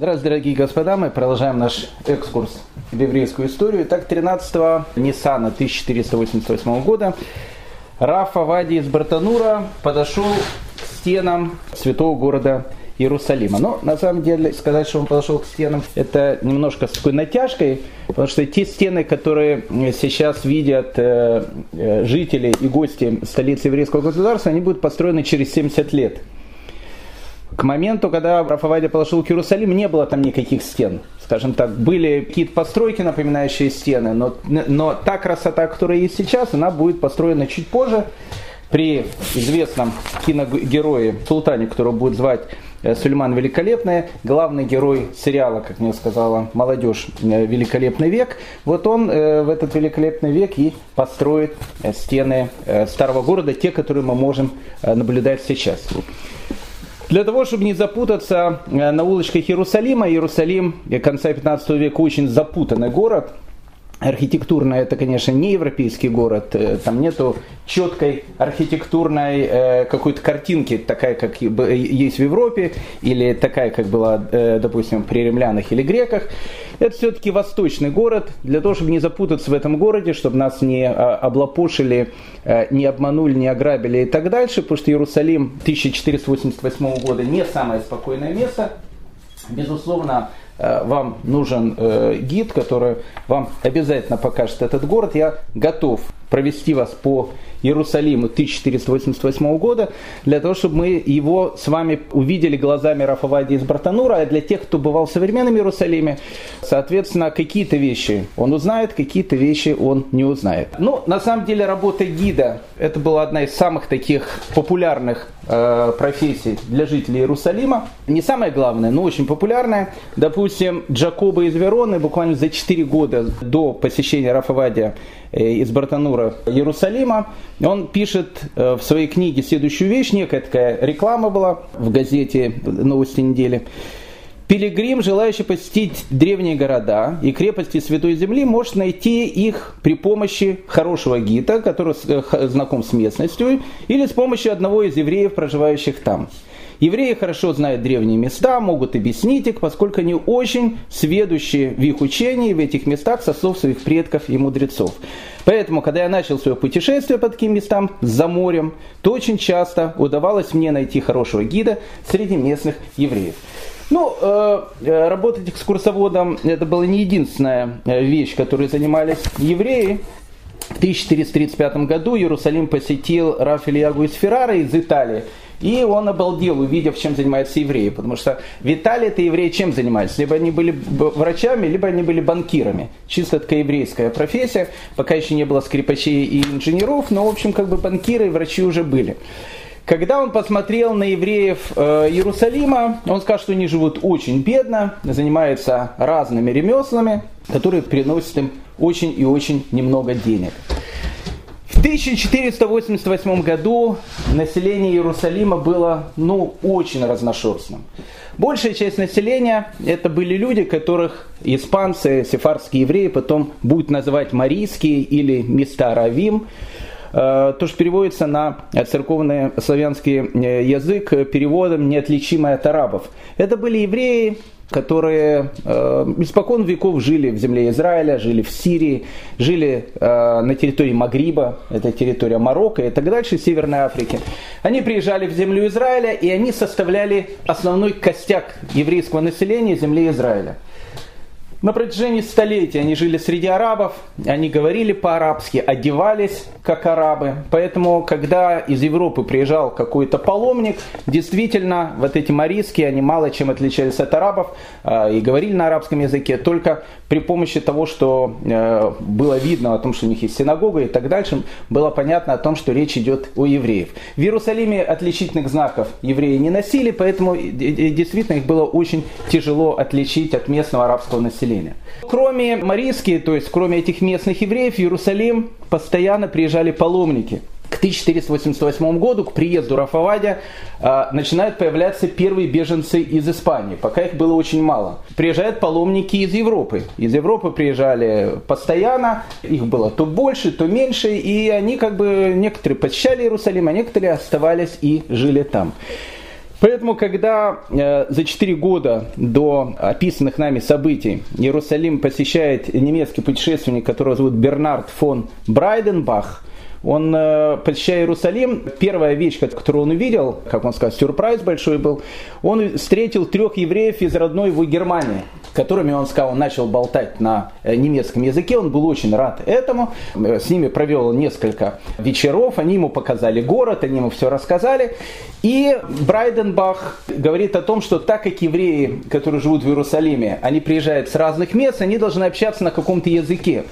Здравствуйте, дорогие господа, мы продолжаем наш экскурс в еврейскую историю. Так, 13 Ниссана 1488 года Рафа Вади из Бартанура подошел к стенам святого города Иерусалима. Но на самом деле сказать, что он подошел к стенам, это немножко с такой натяжкой, потому что те стены, которые сейчас видят э, э, жители и гости столицы еврейского государства, они будут построены через 70 лет. К моменту, когда Рафавайда подошел к Иерусалиму, не было там никаких стен. Скажем так, были какие-то постройки, напоминающие стены, но, но та красота, которая есть сейчас, она будет построена чуть позже при известном киногерое Султане, которого будет звать э, Сульман Великолепный, главный герой сериала, как мне сказала молодежь, э, Великолепный век. Вот он э, в этот Великолепный век и построит стены старого города, те, которые мы можем наблюдать сейчас. Для того, чтобы не запутаться на улочках Иерусалима, Иерусалим конца 15 века очень запутанный город, архитектурно это, конечно, не европейский город, э, там нету четкой архитектурной э, какой-то картинки, такая, как есть в Европе, или такая, как была, э, допустим, при римлянах или греках. Это все-таки восточный город. Для того, чтобы не запутаться в этом городе, чтобы нас не облапошили, не обманули, не ограбили и так дальше, потому что Иерусалим 1488 года не самое спокойное место. Безусловно, вам нужен э, гид, который вам обязательно покажет этот город. Я готов провести вас по Иерусалиму 1488 года, для того, чтобы мы его с вами увидели глазами Рафавади из Бартанура, а для тех, кто бывал в современном Иерусалиме, соответственно, какие-то вещи он узнает, какие-то вещи он не узнает. Ну, на самом деле, работа гида, это была одна из самых таких популярных э, профессий для жителей Иерусалима. Не самое главное, но очень популярная. Допустим, Джакоба из Вероны буквально за 4 года до посещения Рафавадия э, из Бартанура Иерусалима он пишет э, в своей книге следующую вещь, некая такая реклама была в газете «Новости недели». Пилигрим, желающий посетить древние города и крепости Святой Земли, может найти их при помощи хорошего гида, который э, знаком с местностью, или с помощью одного из евреев, проживающих там. Евреи хорошо знают древние места, могут объяснить их, поскольку они очень сведущие в их учении, в этих местах со слов своих предков и мудрецов. Поэтому, когда я начал свое путешествие по таким местам за морем, то очень часто удавалось мне найти хорошего гида среди местных евреев. Ну, э, э работать экскурсоводом это была не единственная э, вещь, которой занимались евреи. В 1435 году Иерусалим посетил Раф Ильягу из Феррара из Италии. И он обалдел, увидев, чем занимаются евреи. Потому что в Италии это евреи чем занимались? Либо они были врачами, либо они были банкирами. Чисто такая еврейская профессия. Пока еще не было скрипачей и инженеров, но, в общем, как бы банкиры и врачи уже были. Когда он посмотрел на евреев э, Иерусалима, он сказал, что они живут очень бедно, занимаются разными ремеслами, которые приносят им очень и очень немного денег. В 1488 году население Иерусалима было ну, очень разношерстным. Большая часть населения это были люди, которых испанцы, сефарские евреи потом будут называть марийские или места равим. Э, то, что переводится на церковный славянский э, язык переводом неотличимый от арабов. Это были евреи, которые э, испокон веков жили в земле Израиля, жили в Сирии, жили э, на территории Магриба, это территория Марокко и так дальше, Северной Африки. Они приезжали в землю Израиля, и они составляли основной костяк еврейского населения земли Израиля. На протяжении столетий они жили среди арабов, они говорили по-арабски, одевались как арабы. Поэтому, когда из Европы приезжал какой-то паломник, действительно, вот эти марийские, они мало чем отличались от арабов э, и говорили на арабском языке, только при помощи того, что э, было видно о том, что у них есть синагога и так дальше, было понятно о том, что речь идет о евреев. В Иерусалиме отличительных знаков евреи не носили, поэтому действительно их было очень тяжело отличить от местного арабского населения. Кроме марийских, то есть кроме этих местных евреев, в Иерусалим постоянно приезжали паломники. К 1488 году, к приезду Рафавадя, э, начинают появляться первые беженцы из Испании. Пока их было очень мало. Приезжают паломники из Европы. Из Европы приезжали постоянно. Их было то больше, то меньше. И они как бы, некоторые посещали Иерусалим, а некоторые оставались и жили там. Поэтому, когда э, за 4 года до описанных нами событий Иерусалим посещает немецкий путешественник, которого зовут Бернард фон Брайденбах, он, э, посещая Иерусалим, первая вещь, которую он увидел, как он сказал, сюрприз большой был, он встретил трех евреев из родной его Германии которыми он сказал, он начал болтать на э, немецком языке, он был очень рад этому, э, с ними провел несколько вечеров, они ему показали город, они ему все рассказали, и Брайденбах говорит о том, что так как евреи, которые живут в Иерусалиме, они приезжают с разных мест, они должны общаться на каком-то языке,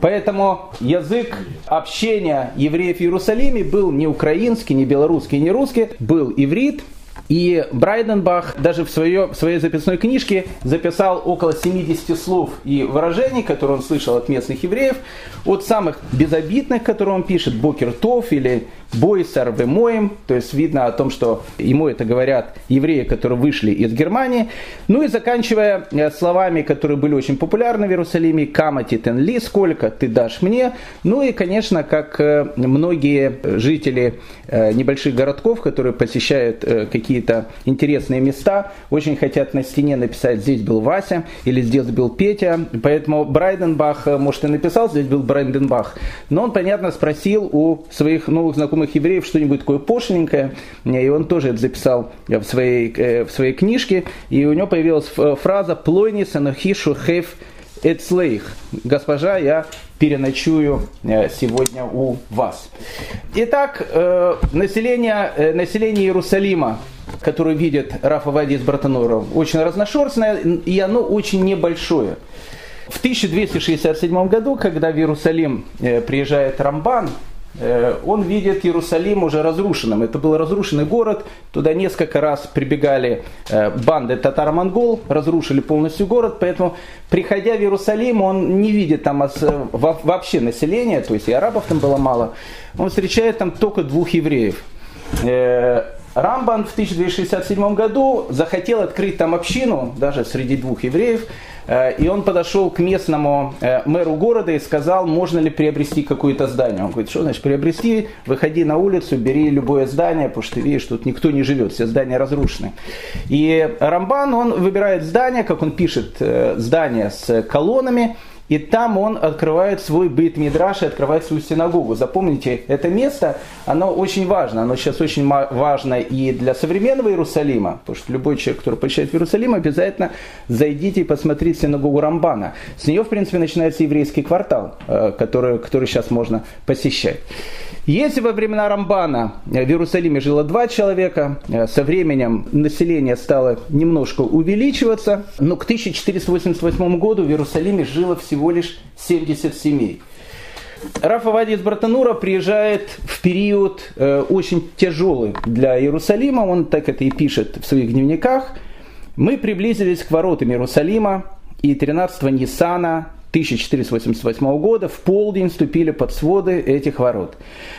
поэтому язык общения евреев в Иерусалиме был не украинский, не белорусский, не русский, был иврит, и Брайденбах даже в, свое, в своей записной книжке записал около 70 слов и выражений, которые он слышал от местных евреев, от самых безобидных, которые он пишет, Бокертов или Бойсар Вемоем, то есть видно о том, что ему это говорят евреи, которые вышли из Германии, ну и заканчивая э, словами, которые были очень популярны в Иерусалиме, «Камати тенли», «Сколько ты дашь мне?», ну и, конечно, как э, многие жители э, небольших городков, которые посещают какие-то интересные места, очень хотят на стене написать «Здесь был Вася» или «Здесь был Петя», поэтому Брайденбах, может, и написал «Здесь был Брайденбах», но он, понятно, спросил у своих новых знакомых евреев что-нибудь такое пошленькое, и он тоже это записал в своей, э, в своей книжке, и у него появилась фраза «Плойни санахишу хейф эцлейх». «Госпожа, я переночую э, сегодня у вас». Итак, э, население, население Иерусалима которое видит Рафа Вади из очень разношерстное, и оно очень небольшое. В 1267 году, когда в Иерусалим приезжает Рамбан, Э, он видит Иерусалим уже разрушенным. Это был разрушенный город, туда несколько раз прибегали э, банды татаро-монгол, разрушили полностью город, поэтому, приходя в Иерусалим, он не видит там вообще населения, то есть и арабов там было мало, он встречает там только двух евреев. Э, Рамбан в 1267 году захотел открыть там общину, даже среди двух евреев, Э, и он подошел к местному э, мэру города и сказал, можно ли приобрести какое-то здание. Он говорит, что значит приобрести? Выходи на улицу, бери любое здание, потому что ты видишь, тут никто не живет, все здания разрушены. И Рамбан, он выбирает здание, как он пишет, э, здание с колоннами, и там он открывает свой быт Мидраш и открывает свою синагогу. Запомните, это место, оно очень важно. Оно сейчас очень важно и для современного Иерусалима, потому что любой человек, который посещает Иерусалим, обязательно зайдите и посмотрите синагогу Рамбана. С нее, в принципе, начинается еврейский квартал, э, который, который сейчас можно посещать. Если во времена Рамбана в Иерусалиме жило два человека, э, со временем население стало немножко увеличиваться, но к 1488 году в Иерусалиме жило всего лишь 70 семей. Рафа Вади из Братанура приезжает в период э, очень тяжелый для Иерусалима, он так это и пишет в своих дневниках. Мы приблизились к воротам Иерусалима, и 13 Ниссана 1488 года в полдень вступили под своды этих ворот.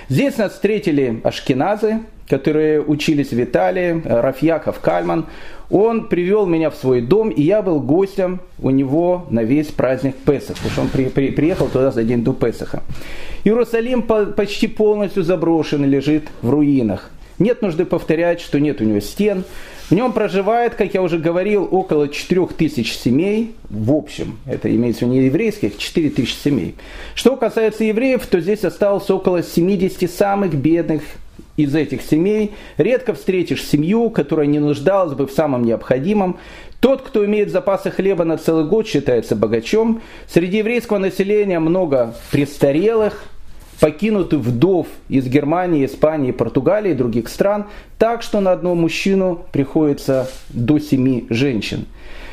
Здесь нас встретили ашкеназы, которые учились в Италии, Рафьяков Кальман. Он привел меня в свой дом, и я был гостем у него на весь праздник Песах, потому что он при, при, приехал туда за день до Песаха. Иерусалим по, почти полностью заброшен и лежит в руинах. Нет нужды повторять, что нет у него стен, в нем проживает, как я уже говорил, около 4000 семей в общем. Это имеется в виду не еврейских, 4000 семей. Что касается евреев, то здесь осталось около 70 самых бедных из этих семей. Редко встретишь семью, которая не нуждалась бы в самом необходимом. Тот, кто имеет запасы хлеба на целый год, считается богачом. Среди еврейского населения много престарелых, покинуты вдов из Германии, Испании, Португалии и других стран, так что на одного мужчину приходится до семи женщин.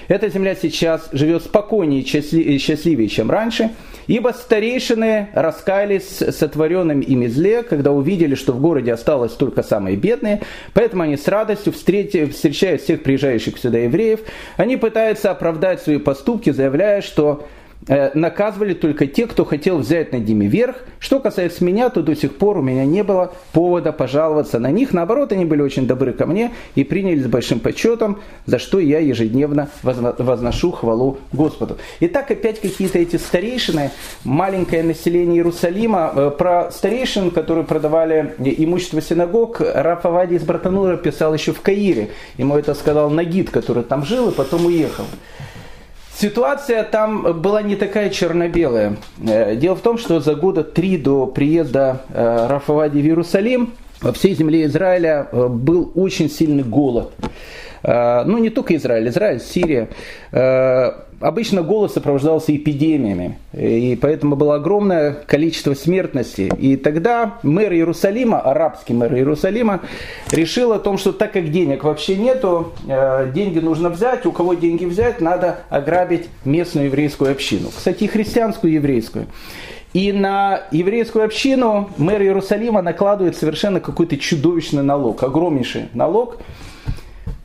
Эта земля сейчас живет спокойнее и счастливее, чем раньше, ибо старейшины раскаялись сотворенным ими зле, когда увидели, что в городе осталось только самые бедные, поэтому они с радостью встречают всех приезжающих сюда евреев, они пытаются оправдать свои поступки, заявляя, что наказывали только те, кто хотел взять над ними верх. Что касается меня, то до сих пор у меня не было повода пожаловаться на них. Наоборот, они были очень добры ко мне и приняли с большим почетом, за что я ежедневно возношу хвалу Господу. Итак, опять какие-то эти старейшины, маленькое население Иерусалима. Э, про старейшин, которые продавали имущество синагог, Раф Авади из Братанура писал еще в Каире. Ему это сказал Нагид, который там жил и потом уехал. Ситуация там была не такая черно-белая. Э, дело в том, что за года три до приезда э, Рафавади в Иерусалим во всей земле Израиля э, был очень сильный голод. Ну, не только Израиль, Израиль, Сирия обычно голод сопровождался эпидемиями, и поэтому было огромное количество смертности. И тогда мэр Иерусалима, арабский мэр Иерусалима, решил о том, что так как денег вообще нету, э, деньги нужно взять, у кого деньги взять, надо ограбить местную еврейскую общину. Кстати, христианскую еврейскую. И на еврейскую общину мэр Иерусалима накладывает совершенно какой-то чудовищный налог, огромнейший налог.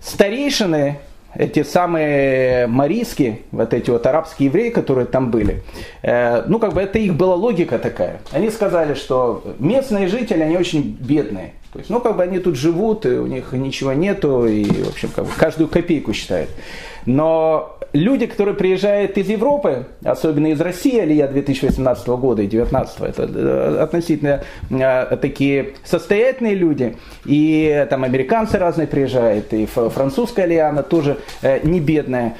Старейшины эти самые марийские, вот эти вот арабские евреи, которые там были, э, ну, как бы это их была логика такая. Они сказали, что местные жители, они очень бедные. То есть, ну, как бы они тут живут, и у них ничего нету, и, в общем, как бы каждую копейку считают. Но люди, которые приезжают из Европы, особенно из России, Алия 2018 года и 2019, это э, относительно э, такие состоятельные люди, и там американцы разные приезжают, и французская Алия, она тоже э, не бедная.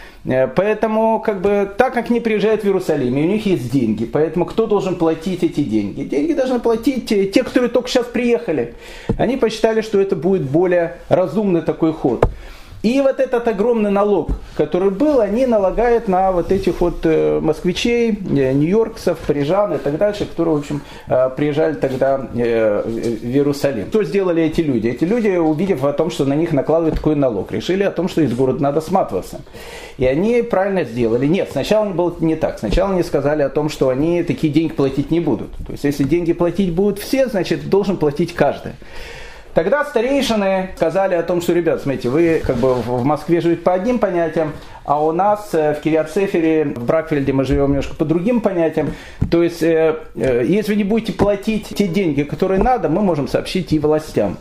Поэтому, как бы, так как они приезжают в Иерусалим, и у них есть деньги, поэтому кто должен платить эти деньги? Деньги должны платить те которые только сейчас приехали. Они посчитали, что это будет более разумный такой ход. И вот этот огромный налог, который был, они налагают на вот этих вот э, москвичей, э, нью-йоркцев, парижан и так дальше, которые, в общем, э, приезжали тогда в Иерусалим. Что сделали эти люди? Эти люди, увидев о том, что на них накладывают такой налог, решили о том, что из города надо сматываться. И они правильно сделали. Нет, сначала было не так. Сначала они сказали о том, что они такие деньги платить не будут. То есть, если деньги платить будут все, значит, должен платить каждый. Тогда старейшины сказали о том, что, ребят, смотрите, вы как бы в Москве живете по одним понятиям, а у нас э, в Кириацефере, в Бракфельде мы живем немножко по другим понятиям. То есть, э, э, если вы не будете платить те деньги, которые надо, мы можем сообщить и властям.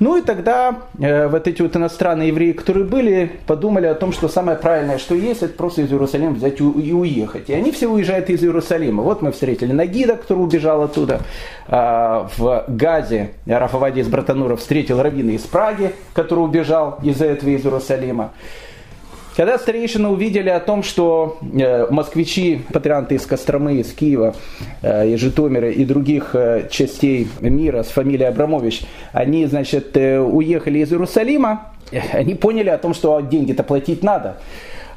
Ну и тогда э, вот эти вот иностранные евреи, которые были, подумали о том, что самое правильное, что есть, это просто из Иерусалима взять и уехать. И они все уезжают из Иерусалима. Вот мы встретили Нагида, который убежал оттуда. А, в Газе Рафавади из Братанура встретил Равина из Праги, который убежал из этого из Иерусалима. Когда старейшины увидели о том, что э, москвичи, патрианты из Костромы, из Киева, э, из Житомира и других э, частей мира с фамилией Абрамович, они, значит, уехали из Иерусалима, они поняли о том, что деньги-то платить надо.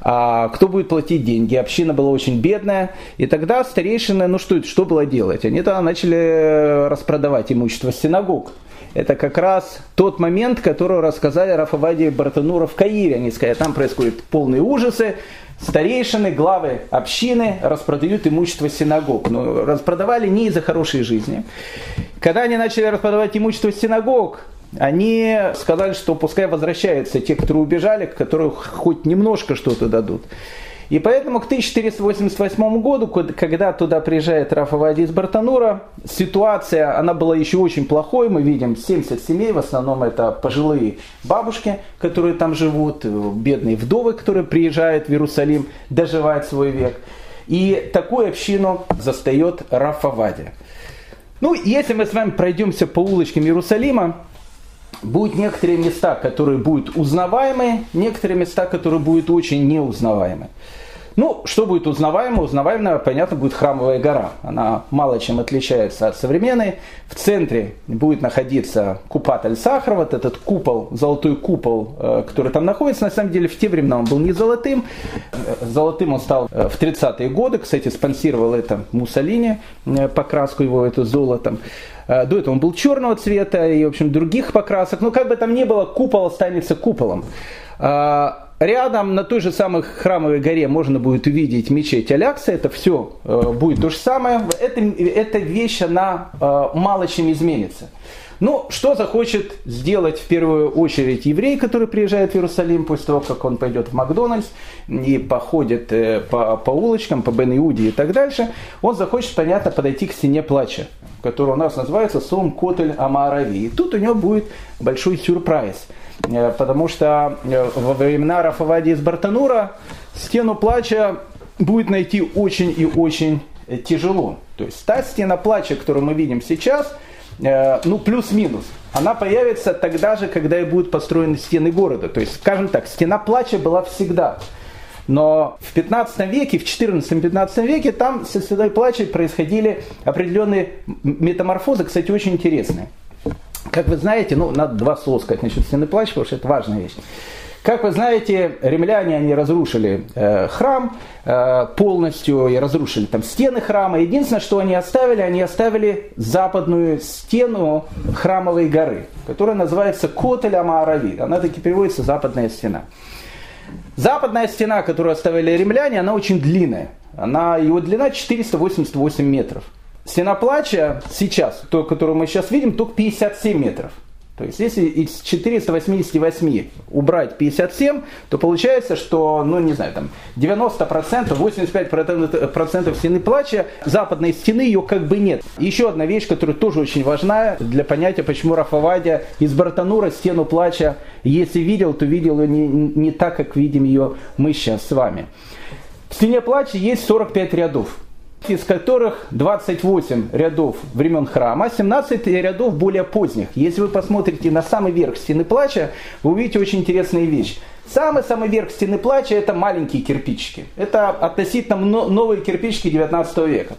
А кто будет платить деньги? Община была очень бедная. И тогда старейшины, ну что, что было делать? Они тогда начали распродавать имущество синагог это как раз тот момент, который рассказали Рафавади Бартанура в Каире. Они сказали, там происходят полные ужасы, старейшины, главы общины распродают имущество синагог. Но ну, распродавали не из-за хорошей жизни. Когда они начали распродавать имущество синагог, они сказали, что пускай возвращаются те, которые убежали, которые хоть немножко что-то дадут. И поэтому к 1488 году, когда туда приезжает Рафа Вади из Бартанура, ситуация, она была еще очень плохой. Мы видим 70 семей, в основном это пожилые бабушки, которые там живут, бедные вдовы, которые приезжают в Иерусалим доживать свой век. И такую общину застает Рафа Вади. Ну, если мы с вами пройдемся по улочкам Иерусалима, будут некоторые места, которые будут узнаваемые, некоторые места, которые будут очень неузнаваемые. Ну, что будет узнаваемо? Узнаваемо, понятно, будет храмовая гора. Она мало чем отличается от современной. В центре будет находиться Купат Аль-Сахар, вот этот купол, золотой купол, э, который там находится. На самом деле, в те времена он был не золотым. Э, золотым он стал э, в 30-е годы. Кстати, спонсировал это Муссолини, покраску его это золотом. До этого он был черного цвета и, в общем, других покрасок. Но как бы там ни было, купол останется куполом. А, Рядом на той же самой храмовой горе можно будет увидеть мечеть Алякса. Это все э, будет то же самое. Это, эта вещь, она э, мало чем изменится. Ну, что захочет сделать в первую очередь еврей, который приезжает в Иерусалим после того, как он пойдет в Макдональдс и походит э, по, по улочкам, по Бен Иуде и так дальше, он захочет, понятно, подойти к стене плача, который у нас называется Сом Котель Амарави. И тут у него будет большой сюрприз, э, потому что э, во времена Рафавади из Бартанура стену плача будет найти очень и очень тяжело. То есть та стена плача, которую мы видим сейчас, э, ну плюс-минус, она появится тогда же, когда и будут построены стены города. То есть, скажем так, стена плача была всегда. Но в 15 веке, в 14-15 веке там со стеной плача происходили определенные метаморфозы, кстати, очень интересные. Как вы знаете, ну, надо два слова сказать насчет стены плача, потому что это важная вещь. Как вы знаете, римляне, они разрушили э, храм э, полностью и разрушили там стены храма. Единственное, что они оставили, они оставили западную стену храмовой горы, которая называется Котель Амаарави. Она таки переводится «западная стена». Западная стена, которую оставили римляне, она очень длинная. Она, его длина 488 метров. Стена плача сейчас, то, которую мы сейчас видим, только 57 метров. То есть если из 488 убрать 57, то получается, что, ну не знаю, там 90%, 85% стены плача, западной стены ее как бы нет. Еще одна вещь, которая тоже очень важна для понятия, почему Рафавадия из Бартанура стену плача, если видел, то видел ее не, не так, как видим ее мы сейчас с вами. В стене плача есть 45 рядов из которых 28 рядов времен храма, 17 рядов более поздних. Если вы посмотрите на самый верх стены плача, вы увидите очень интересную вещь. Самый-самый верх стены плача это маленькие кирпичики. Это относительно новые кирпичики 19 века.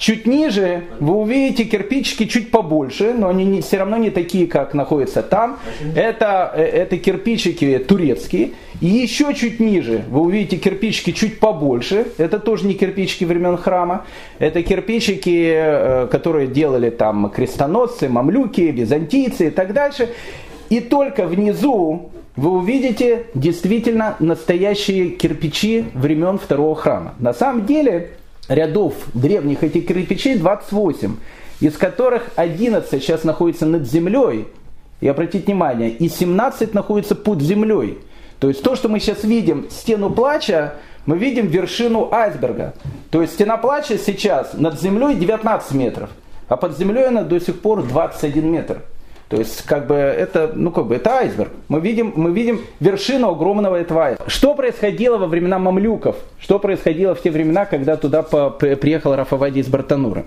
Чуть ниже вы увидите кирпичики чуть побольше, но они не, все равно не такие, как находятся там. Это, э, это кирпичики турецкие. И еще чуть ниже вы увидите кирпичики чуть побольше. Это тоже не кирпичики времен храма. Это кирпичики, э, которые делали там крестоносцы, мамлюки, византийцы и так дальше. И только внизу вы увидите действительно настоящие кирпичи времен второго храма. На самом деле рядов древних этих кирпичей 28, из которых 11 сейчас находится над землей, и обратите внимание, и 17 находится под землей. То есть то, что мы сейчас видим, стену плача, мы видим вершину айсберга. То есть стена плача сейчас над землей 19 метров, а под землей она до сих пор 21 метр. То есть, как бы это, ну, как бы это айсберг. Мы видим, мы видим вершину огромного этого айсберга. Что происходило во времена мамлюков? Что происходило в те времена, когда туда приехал Рафавади из Бартанура?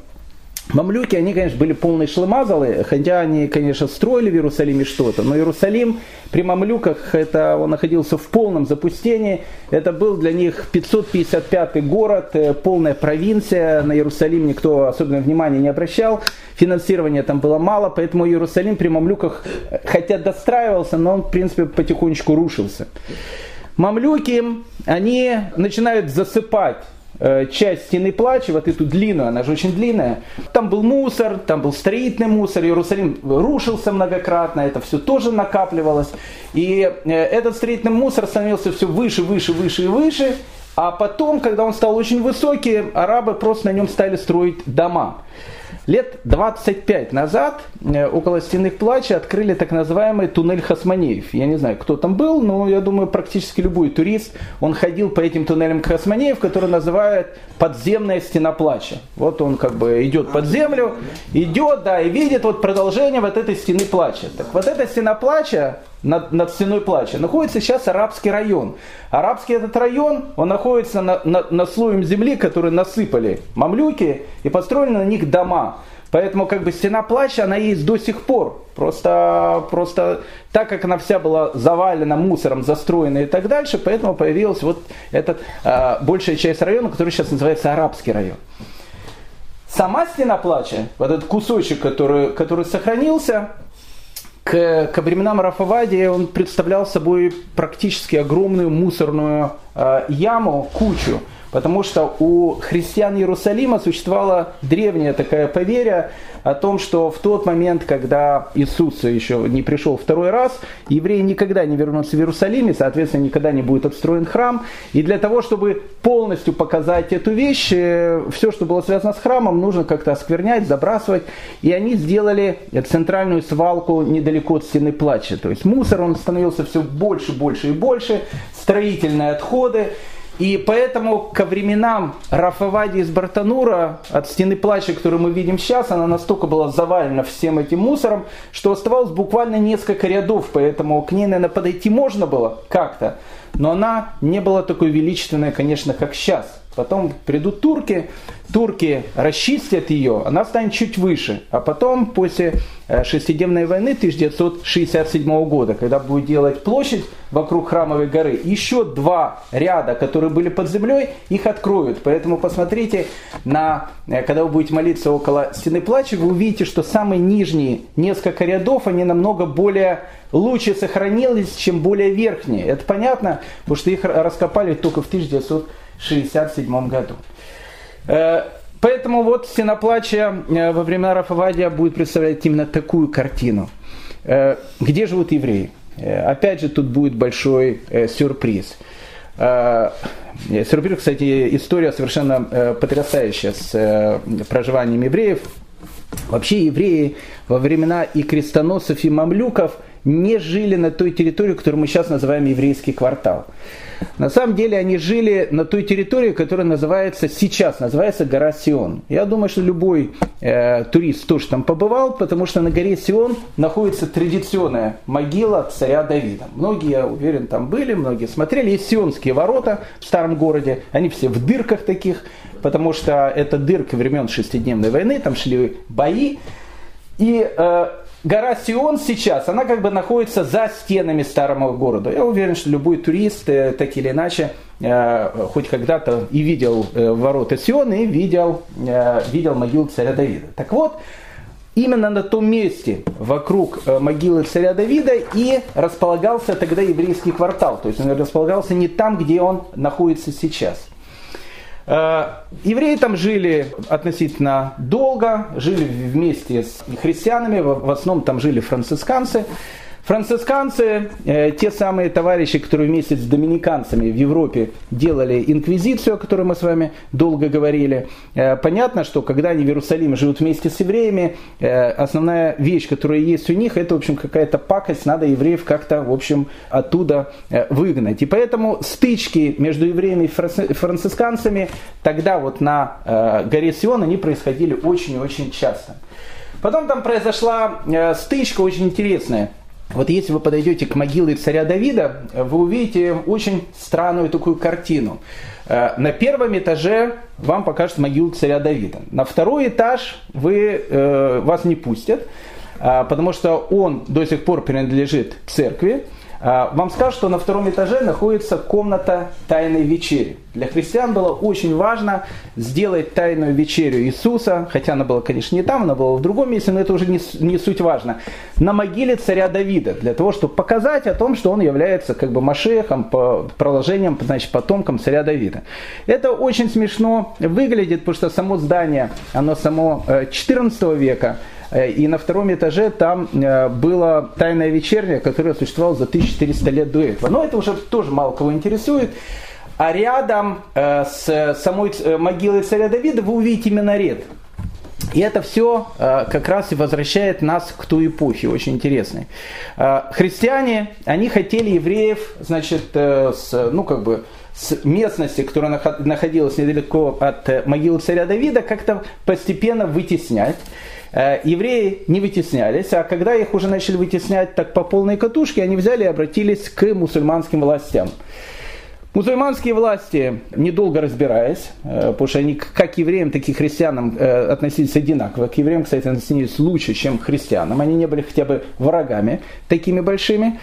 Мамлюки, они, конечно, были полные шлемазалы, хотя они, конечно, строили в Иерусалиме что-то, но Иерусалим при мамлюках, это, он находился в полном запустении, это был для них 555 город, э, полная провинция, на Иерусалим никто особенно внимания не обращал, финансирования там было мало, поэтому Иерусалим при мамлюках, э, хотя достраивался, но он, в принципе, потихонечку рушился. Мамлюки, они начинают засыпать часть стены плача, вот эту длинную, она же очень длинная, там был мусор, там был строительный мусор, Иерусалим рушился многократно, это все тоже накапливалось. И э, этот строительный мусор становился все выше, выше, выше и выше, а потом, когда он стал очень высокий, арабы просто на нем стали строить дома. Лет 25 назад э, около стенных плача открыли так называемый туннель Хасманеев. Я не знаю, кто там был, но я думаю, практически любой турист, он ходил по этим туннелям Хасманеев, которые называют подземная стена плача. Вот он как бы идет под землю, идет, да, и видит вот продолжение вот этой стены плача. Так вот эта стена плача, над, над стеной плача, находится сейчас арабский район. Арабский этот район, он находится на, на, на слоем земли, который насыпали мамлюки и построены на них дома. Поэтому как бы стена плача, она есть до сих пор. Просто, просто так как она вся была завалена мусором, застроена и так дальше, поэтому появилась вот эта э, большая часть района, который сейчас называется арабский район. Сама стена плача, вот этот кусочек, который, который сохранился, к, к временам Рафавади он представлял собой практически огромную мусорную э, яму, кучу. Потому что у христиан Иерусалима существовала древняя такая поверье о том, что в тот момент, когда Иисус еще не пришел второй раз, евреи никогда не вернутся в Иерусалим, и, соответственно, никогда не будет отстроен храм. И для того, чтобы полностью показать эту вещь, э, все, что было связано с храмом, нужно как-то осквернять, забрасывать. И они сделали центральную свалку недалеко от стены плача. То есть мусор, он становился все больше, больше и больше, строительные отходы. И поэтому ко временам Рафавади из Бартанура, от стены плача, которую мы видим сейчас, она настолько была завалена всем этим мусором, что оставалось буквально несколько рядов, поэтому к ней, наверное, подойти можно было как-то, но она не была такой величественной, конечно, как сейчас. Потом придут турки, турки расчистят ее, она станет чуть выше. А потом, после э, шестидневной войны 1967 года, когда будет делать площадь вокруг Храмовой горы, еще два ряда, которые были под землей, их откроют. Поэтому посмотрите, на, э, когда вы будете молиться около стены плача, вы увидите, что самые нижние несколько рядов, они намного более лучше сохранились, чем более верхние. Это понятно, потому что их раскопали только в 1900 1967 году. Э, поэтому вот «Стена плача» э, во времена Рафавадия будет представлять именно такую картину. Э, где живут евреи? Опять же, тут будет большой сюрприз. Сюрприз, кстати, история совершенно потрясающая с проживанием евреев. Вообще евреи во времена и крестоносцев, и мамлюков не жили на той территории, которую мы сейчас называем еврейский квартал. На самом деле они жили на той территории, которая называется сейчас, называется гора Сион. Я думаю, что любой э, турист тоже там побывал, потому что на горе Сион находится традиционная могила царя Давида. Многие, я уверен, там были, многие смотрели. Есть сионские ворота в старом городе, они все в дырках таких, потому что это дырка времен шестидневной войны, там шли бои. И э, гора Сион сейчас, она как бы находится за стенами старого города. Я уверен, что любой турист, э, так или иначе, э, хоть когда-то и видел э, ворота Сиона, и видел, видел могилу царя Давида. Так вот, именно на том месте вокруг могилы царя Давида и располагался тогда еврейский квартал. То есть он располагался не там, где он находится сейчас. Э, евреи там жили относительно долго, жили вместе с христианами, в основном там жили францисканцы. Францисканцы, э, те самые товарищи, которые вместе с доминиканцами в Европе делали инквизицию, о которой мы с вами долго говорили. Э, понятно, что когда они в Иерусалиме живут вместе с евреями, э, основная вещь, которая есть у них, это, в общем, какая-то пакость, надо евреев как-то, в общем, оттуда э, выгнать. И поэтому стычки между евреями и францисканцами тогда вот на э, горе Сион, они происходили очень и очень часто. Потом там произошла э, стычка очень интересная. Вот если вы подойдете к могиле царя Давида, вы увидите очень странную такую картину. Э, на первом этаже вам покажут могилу царя Давида. На второй этаж вы, э, вас не пустят, э, потому что он до сих пор принадлежит церкви. А, вам скажут, что на втором этаже находится комната тайной вечери. Для христиан было очень важно сделать тайную вечерю Иисуса, хотя она была, конечно, не там, она была в другом месте, но это уже не, не суть важно. На могиле царя Давида, для того, чтобы показать о том, что он является как бы Машехом, по продолжением, значит, потомком царя Давида. Это очень смешно выглядит, потому что само здание, оно само 14 э, века, и на втором этаже там э, была тайная вечерня, которая существовала за 1400 лет до этого. Но это уже тоже мало кого интересует. А рядом э, с самой могилой царя Давида вы увидите минарет. И это все как раз и возвращает нас к той эпохе, очень интересной. Христиане, они хотели евреев, значит, с, ну как бы, с местности, которая находилась недалеко от могилы царя Давида, как-то постепенно вытеснять. Э, евреи не вытеснялись, а когда их уже начали вытеснять так по полной катушке, они взяли и обратились к мусульманским властям. Мусульманские власти, недолго разбираясь, э, потому что они как евреям, так и христианам э, относились одинаково. К евреям, кстати, относились лучше, чем к христианам. Они не были хотя бы врагами такими большими.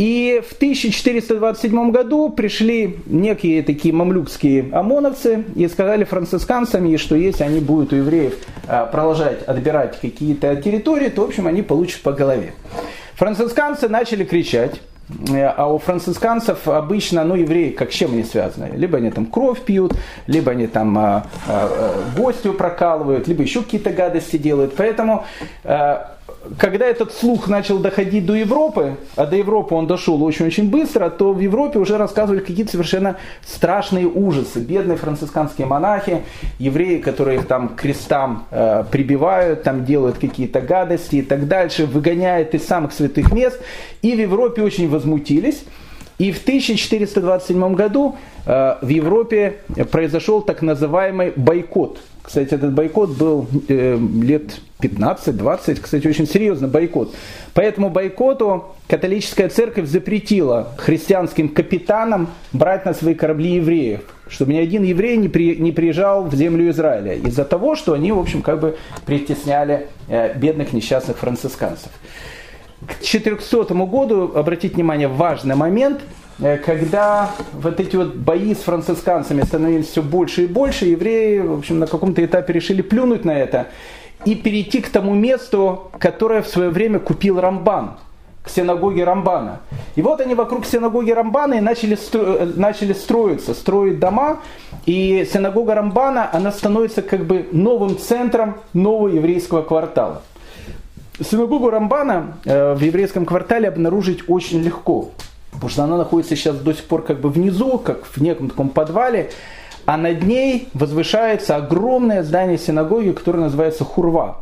И в 1427 году пришли некие такие мамлюкские ОМОНовцы и сказали францисканцам, что если они будут у евреев а, продолжать отбирать какие-то территории, то, в общем, они получат по голове. Францисканцы начали кричать, а у францисканцев обычно, ну, евреи, как с чем они связаны? Либо они там кровь пьют, либо они там а, а, гостью прокалывают, либо еще какие-то гадости делают. Поэтому а, когда этот слух начал доходить до Европы, а до Европы он дошел очень-очень быстро, то в Европе уже рассказывали какие-то совершенно страшные ужасы. Бедные францисканские монахи, евреи, которые их там крестам э, прибивают, там делают какие-то гадости и так дальше, выгоняют из самых святых мест. И в Европе очень возмутились. И в 1427 году э, в Европе произошел так называемый бойкот – кстати, этот бойкот был э, лет 15-20, кстати, очень серьезный бойкот. По этому бойкоту католическая церковь запретила христианским капитанам брать на свои корабли евреев, чтобы ни один еврей не, при, не приезжал в землю Израиля, из-за того, что они, в общем, как бы притесняли э, бедных несчастных францисканцев. К 400 году, обратите внимание, важный момент – когда вот эти вот бои с францисканцами становились все больше и больше, евреи, в общем, на каком-то этапе решили плюнуть на это и перейти к тому месту, которое в свое время купил Рамбан, к синагоге Рамбана. И вот они вокруг синагоги Рамбана и начали, стро... Э, начали строиться, строить дома. И синагога Рамбана, она становится как бы новым центром нового еврейского квартала. Синагогу Рамбана э, в еврейском квартале обнаружить очень легко. Потому что она находится сейчас до сих пор как бы внизу, как в неком таком подвале, а над ней возвышается огромное здание синагоги, которое называется Хурва.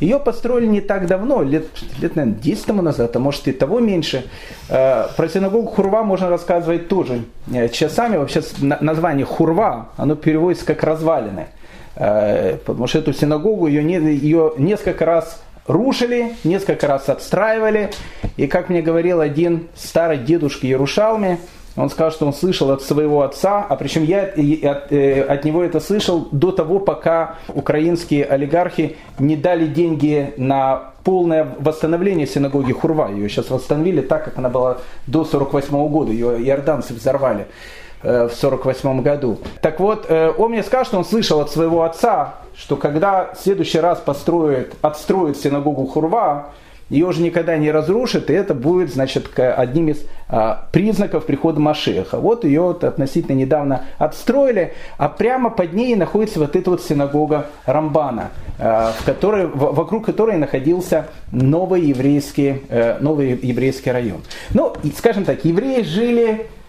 Ее построили не так давно, лет, лет наверное, 10 тому назад, а может и того меньше. Э, про синагогу Хурва можно рассказывать тоже э, часами. Вообще название Хурва, оно переводится как развалины. Э, потому что эту синагогу, ее, ее несколько раз рушили, несколько раз отстраивали. И как мне говорил один старый дедушка Ярушалми, он сказал, что он слышал от своего отца, а причем я от, э, от него это слышал до того, пока украинские олигархи не дали деньги на полное восстановление синагоги Хурва. Ее сейчас восстановили так, как она была до 48 года. Ее иорданцы взорвали в 48 году. Так вот, э, он мне сказал, что он слышал от своего отца, что когда в следующий раз построят, отстроят синагогу Хурва, ее уже никогда не разрушат, и это будет, значит, одним из а, признаков прихода Машеха. Вот ее относительно недавно отстроили, а прямо под ней находится вот эта вот синагога Рамбана, а, в которой, вокруг которой находился новый еврейский, а, новый еврейский район. Ну, скажем так, евреи жили Э,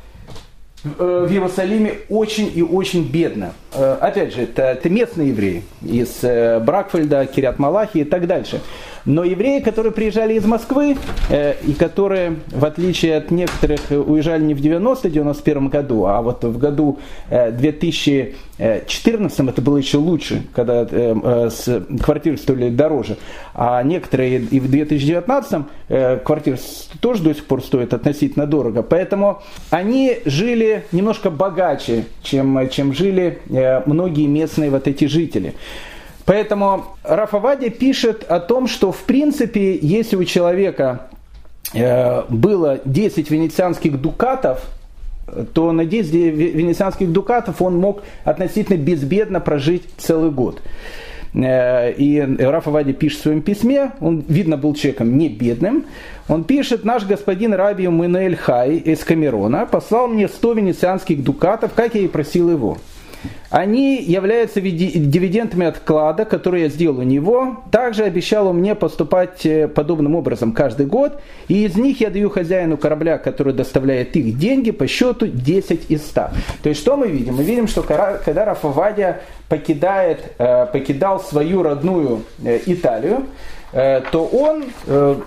в Иерусалиме очень и очень бедно. Э, опять же, это, это местные евреи из э, Бракфельда, Кирят Малахи и так дальше. Но евреи, которые приезжали из Москвы, э, и которые, в отличие от некоторых, уезжали не в 90-91 году, а вот в году э, 2014, это было еще лучше, когда э, э, с, квартиры стоили дороже, а некоторые и в 2019 э, квартиры тоже до сих пор стоят относительно дорого. Поэтому они жили немножко богаче, чем, чем жили э, многие местные вот эти жители. Поэтому Рафавади пишет о том, что в принципе, если у человека э, было 10 венецианских дукатов, то на 10 венецианских дукатов он мог относительно безбедно прожить целый год. Э, и Раф Авади пишет в своем письме, он, видно, был человеком не бедным, он пишет, наш господин Раби Минель Хай из Камерона послал мне 100 венецианских дукатов, как я и просил его. Они являются дивидендами от вклада, который я сделал у него. Также обещал он мне поступать э, подобным образом каждый год. И из них я даю хозяину корабля, который доставляет их деньги, по счету 10 из 100. То есть что мы видим? Мы видим, что когда Рафавадия покидает, э, покидал свою родную э, Италию, то он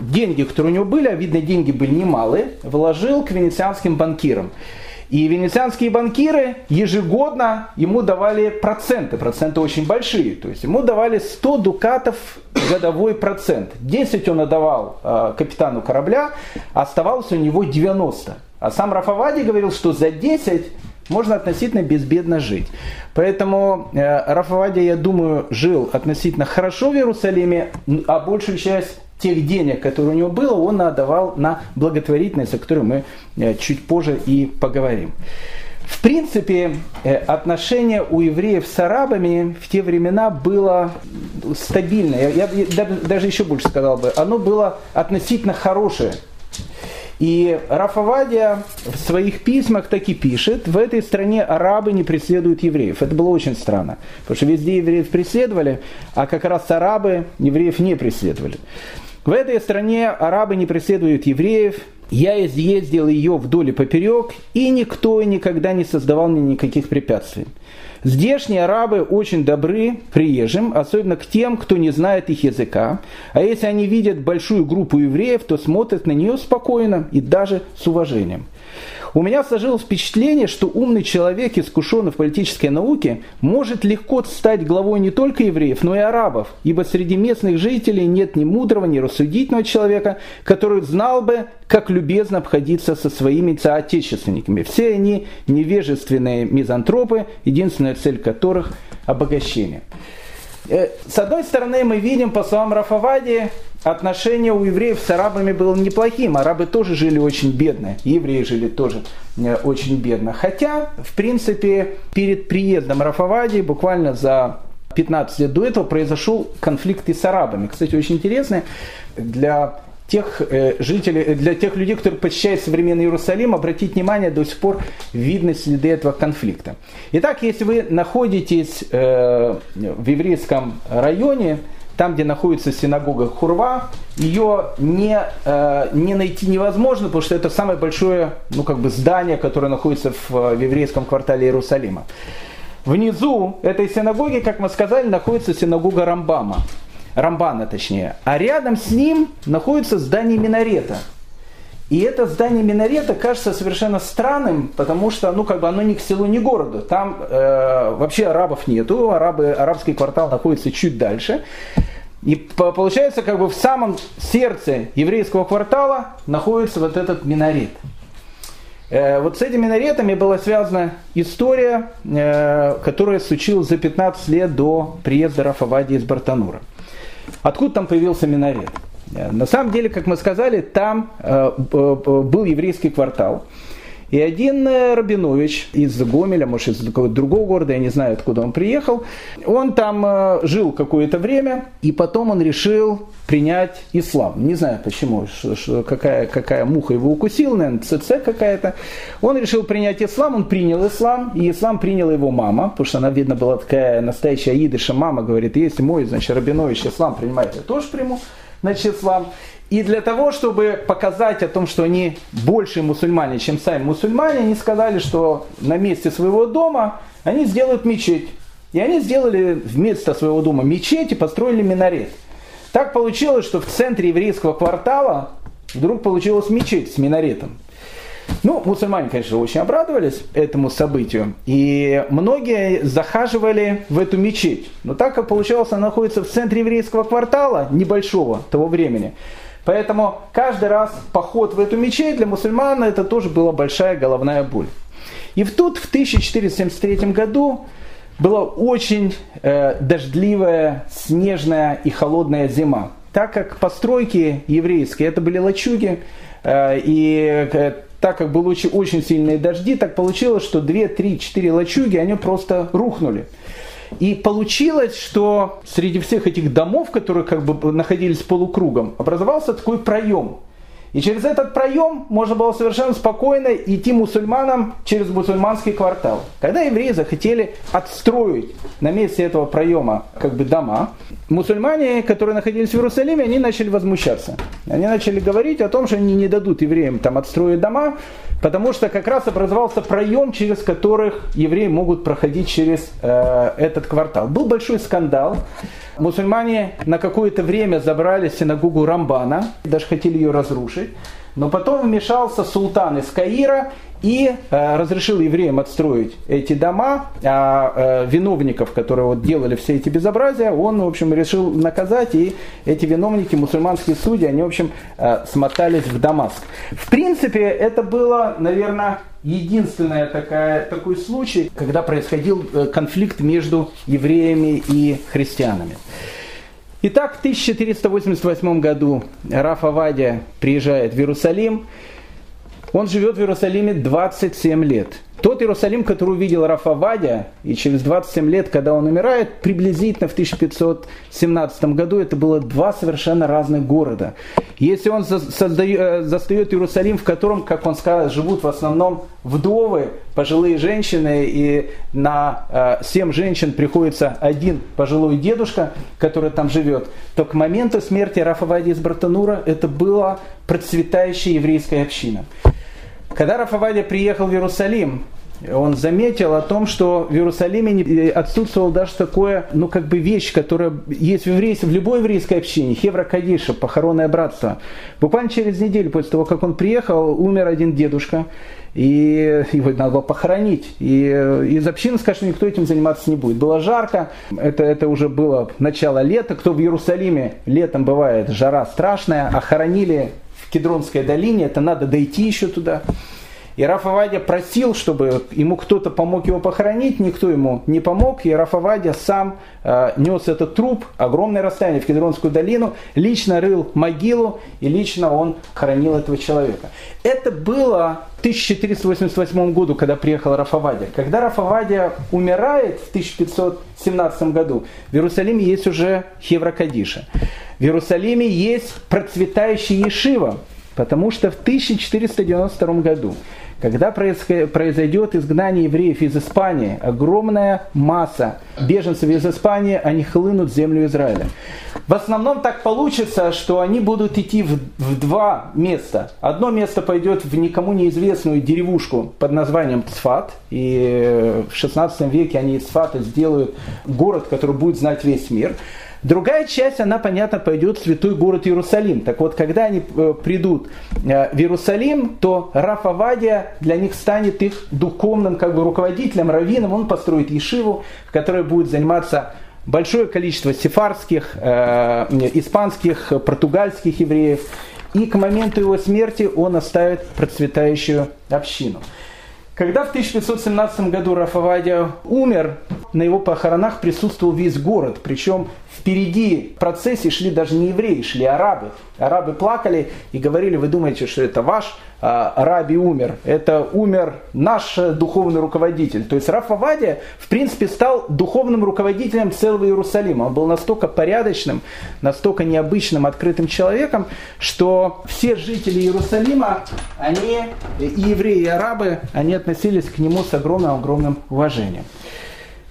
деньги, которые у него были, а видно деньги были немалые, вложил к венецианским банкирам. И венецианские банкиры ежегодно ему давали проценты, проценты очень большие. То есть ему давали 100 дукатов годовой процент. 10 он отдавал э, капитану корабля, а оставалось у него 90. А сам Рафавади говорил, что за 10 можно относительно безбедно жить. Поэтому э, я думаю, жил относительно хорошо в Иерусалиме, а большую часть тех денег, которые у него было, он отдавал на благотворительность, о которой мы э, чуть позже и поговорим. В принципе, э, отношение у евреев с арабами в те времена было стабильное. Я, я даже еще больше сказал бы, оно было относительно хорошее. И Рафавадия в своих письмах так и пишет, в этой стране арабы не преследуют евреев. Это было очень странно, потому что везде евреев преследовали, а как раз арабы евреев не преследовали. В этой стране арабы не преследуют евреев, я изъездил ее вдоль и поперек, и никто и никогда не создавал мне никаких препятствий. Здешние арабы очень добры приезжим, особенно к тем, кто не знает их языка. А если они видят большую группу евреев, то смотрят на нее спокойно и даже с уважением. У меня сложилось впечатление, что умный человек, искушенный в политической науке, может легко стать главой не только евреев, но и арабов, ибо среди местных жителей нет ни мудрого, ни рассудительного человека, который знал бы, как любезно обходиться со своими соотечественниками. Все они невежественные мизантропы, единственная цель которых – обогащение. Э, с одной стороны, мы видим, по словам Рафавади, отношение у евреев с арабами было неплохим. Арабы тоже жили очень бедно, евреи жили тоже э, очень бедно. Хотя, в принципе, перед приездом Рафавади, буквально за 15 лет до этого, произошел конфликт и с арабами. Кстати, очень интересно для тех э, жителей, э, для тех людей, которые посещают современный Иерусалим, обратить внимание, до сих пор видны следы этого конфликта. Итак, если вы находитесь э, в еврейском районе, там, где находится синагога Хурва, ее не, не найти невозможно, потому что это самое большое ну, как бы здание, которое находится в, в еврейском квартале Иерусалима. Внизу этой синагоги, как мы сказали, находится синагога Рамбама. Рамбана точнее. А рядом с ним находится здание минарета. И это здание минарета кажется совершенно странным, потому что ну, как бы оно ни к селу, ни к городу. Там э, вообще арабов нету, арабы, арабский квартал находится чуть дальше. И получается, как бы в самом сердце еврейского квартала находится вот этот минарет. Э, вот с этими минаретами была связана история, э, которая случилась за 15 лет до приезда Рафавади из Бартанура. Откуда там появился минарет? Э, на самом деле, как мы сказали, там э, был еврейский квартал. И один э, Рабинович из Гомеля, может, из какого-то другого города, я не знаю, откуда он приехал, он там жил какое-то время, и потом он решил принять ислам. Не знаю почему, что, какая, какая муха его укусила, наверное, ЦЦ какая-то. Он решил принять ислам, он принял ислам, и ислам приняла его мама, потому что она, видно, была такая настоящая идыша. Мама говорит, если мой, значит, Рабинович ислам принимает, я тоже приму, значит, ислам. И для того, чтобы показать о том, что они больше мусульмане, чем сами мусульмане, они сказали, что на месте своего дома они сделают мечеть. И они сделали вместо своего дома мечеть и построили минарет. Так получилось, что в центре еврейского квартала вдруг получилась мечеть с минаретом. Ну, мусульмане, конечно, очень обрадовались этому событию. И многие захаживали в эту мечеть. Но так как получалось, она находится в центре еврейского квартала, небольшого того времени. Поэтому каждый раз поход в эту мечеть для мусульман это тоже была большая головная боль. И тут в 1473 году была очень э, дождливая, снежная и холодная зима. Так как постройки еврейские, это были лачуги, э, и э, так как были очень, очень сильные дожди, так получилось, что 2, 3, 4 лачуги, они просто рухнули. И получилось, что среди всех этих домов, которые как бы находились полукругом, образовался такой проем. И через этот проем можно было совершенно спокойно идти мусульманам через мусульманский квартал. Когда евреи захотели отстроить на месте этого проема как бы дома, мусульмане, которые находились в Иерусалиме, они начали возмущаться. Они начали говорить о том, что они не дадут евреям там отстроить дома, потому что как раз образовался проем, через которых евреи могут проходить через э, этот квартал. Был большой скандал. Мусульмане на какое-то время забрали синагогу Рамбана, даже хотели ее разрушить. Но потом вмешался султан из Каира и э, разрешил евреям отстроить эти дома, а э, виновников, которые вот делали все эти безобразия, он, в общем, решил наказать, и эти виновники, мусульманские судьи, они, в общем, э, смотались в Дамаск. В принципе, это было, наверное, единственный такой случай, когда происходил э, конфликт между евреями и христианами. Итак, в 1488 году Раф Авадия приезжает в Иерусалим. Он живет в Иерусалиме 27 лет. Тот Иерусалим, который увидел Рафавадя, и через 27 лет, когда он умирает, приблизительно в 1517 году, это было два совершенно разных города. Если он создает, э, застает Иерусалим, в котором, как он сказал, живут в основном вдовы, пожилые женщины, и на 7 э, женщин приходится один пожилой дедушка, который там живет, то к моменту смерти Рафавади из Бартанура это была процветающая еврейская община. Когда Рафавадия приехал в Иерусалим, он заметил о том, что в Иерусалиме э, отсутствовала даже такое, ну как бы вещь, которая есть в, еврействе, в любой еврейской общине, Хевра Кадиша, похоронное братство. Буквально через неделю после того, как он приехал, умер один дедушка, и его надо было похоронить. И э, из общины что никто этим заниматься не будет. Было жарко, это, это уже было начало лета, кто в Иерусалиме летом бывает жара страшная, а хоронили Кедронской долине, это надо дойти еще туда. И Рафавадия просил, чтобы ему кто-то помог его похоронить, никто ему не помог. И Рафавадия сам э, нес этот труп, огромное расстояние в Кедронскую долину, лично рыл могилу и лично он хоронил этого человека. Это было в 1488 году, когда приехал Рафавадия. Когда Рафавадия умирает в 1517 году, в Иерусалиме есть уже Хевракадиша. В Иерусалиме есть процветающий Ешива, потому что в 1492 году когда произойдет изгнание евреев из Испании, огромная масса беженцев из Испании, они хлынут в землю Израиля. В основном так получится, что они будут идти в, в два места. Одно место пойдет в никому неизвестную деревушку под названием Цфат, и в 16 веке они из Цфата сделают город, который будет знать весь мир. Другая часть, она, понятно, пойдет в святой город Иерусалим. Так вот, когда они э, придут э, в Иерусалим, то Рафавадия для них станет их духовным как бы, руководителем, раввином. Он построит Ешиву, в которой будет заниматься большое количество сефарских, э, испанских, португальских евреев. И к моменту его смерти он оставит процветающую общину. Когда в 1517 году Рафавадия умер, на его похоронах присутствовал весь город, причем впереди процессии шли даже не евреи, шли арабы. Арабы плакали и говорили, вы думаете, что это ваш а, раби умер, это умер наш духовный руководитель. То есть Раф Авадия, в принципе, стал духовным руководителем целого Иерусалима. Он был настолько порядочным, настолько необычным, открытым человеком, что все жители Иерусалима, они, и евреи, и арабы, они относились к нему с огромным-огромным уважением.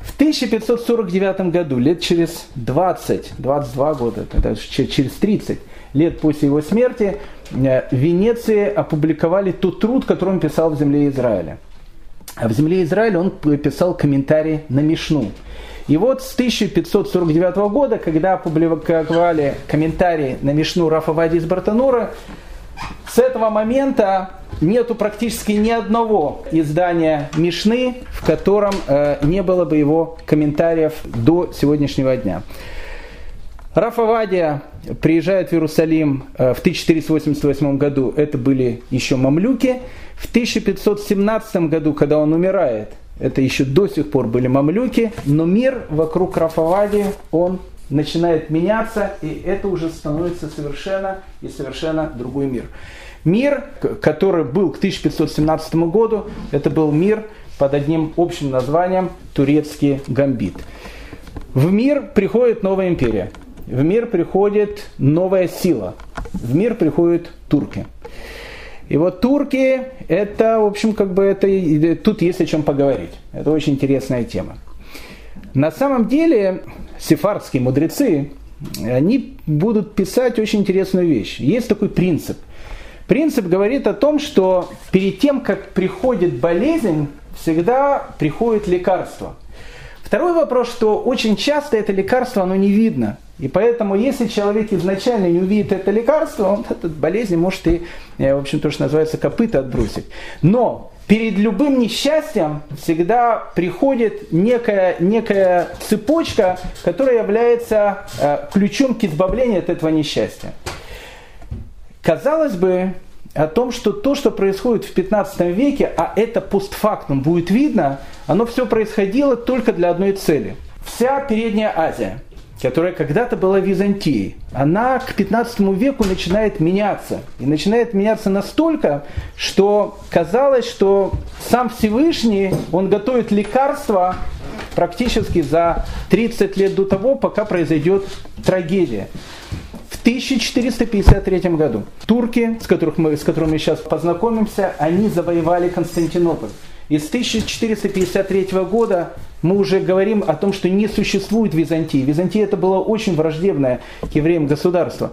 В 1549 году, лет через 20, 22 года, через 30 лет после его смерти, э, в Венеции опубликовали тот труд, который он писал в земле Израиля. А в земле Израиля он писал комментарий на Мишну. И вот с 1549 года, когда опубликовали комментарий на Мишну Рафа Вади из Бартанура, с этого момента нету практически ни одного издания Мишны, в котором э, не было бы его комментариев до сегодняшнего дня. Рафавадия приезжает в Иерусалим э, в 1488 году, это были еще мамлюки. В 1517 году, когда он умирает, это еще до сих пор были мамлюки, но мир вокруг Рафавадии, он начинает меняться, и это уже становится совершенно и совершенно другой мир. Мир, который был к 1517 году, это был мир под одним общим названием турецкий гамбит. В мир приходит новая империя, в мир приходит новая сила, в мир приходят турки. И вот турки, это, в общем, как бы это, тут есть о чем поговорить. Это очень интересная тема. На самом деле, сефардские мудрецы, они будут писать очень интересную вещь. Есть такой принцип. Принцип говорит о том, что перед тем, как приходит болезнь, всегда приходит лекарство. Второй вопрос, что очень часто это лекарство, оно не видно. И поэтому, если человек изначально не увидит это лекарство, он эту болезнь может и, э, в общем, то, что называется, копыта отбросить. Но перед любым несчастьем всегда приходит некая, некая цепочка, которая является э, ключом к избавлению от этого несчастья. Казалось бы, о том, что то, что происходит в 15 веке, а это постфактум будет видно, оно все происходило только для одной цели. Вся Передняя Азия, которая когда-то была Византией, она к 15 веку начинает меняться. И начинает меняться настолько, что казалось, что сам Всевышний, он готовит лекарства практически за 30 лет до того, пока произойдет трагедия. В 1453 году турки, с, которых мы, с которыми мы сейчас познакомимся, они завоевали Константинополь. И с 1453 года мы уже говорим о том, что не существует Византии. Византия это было очень враждебное к евреям государство.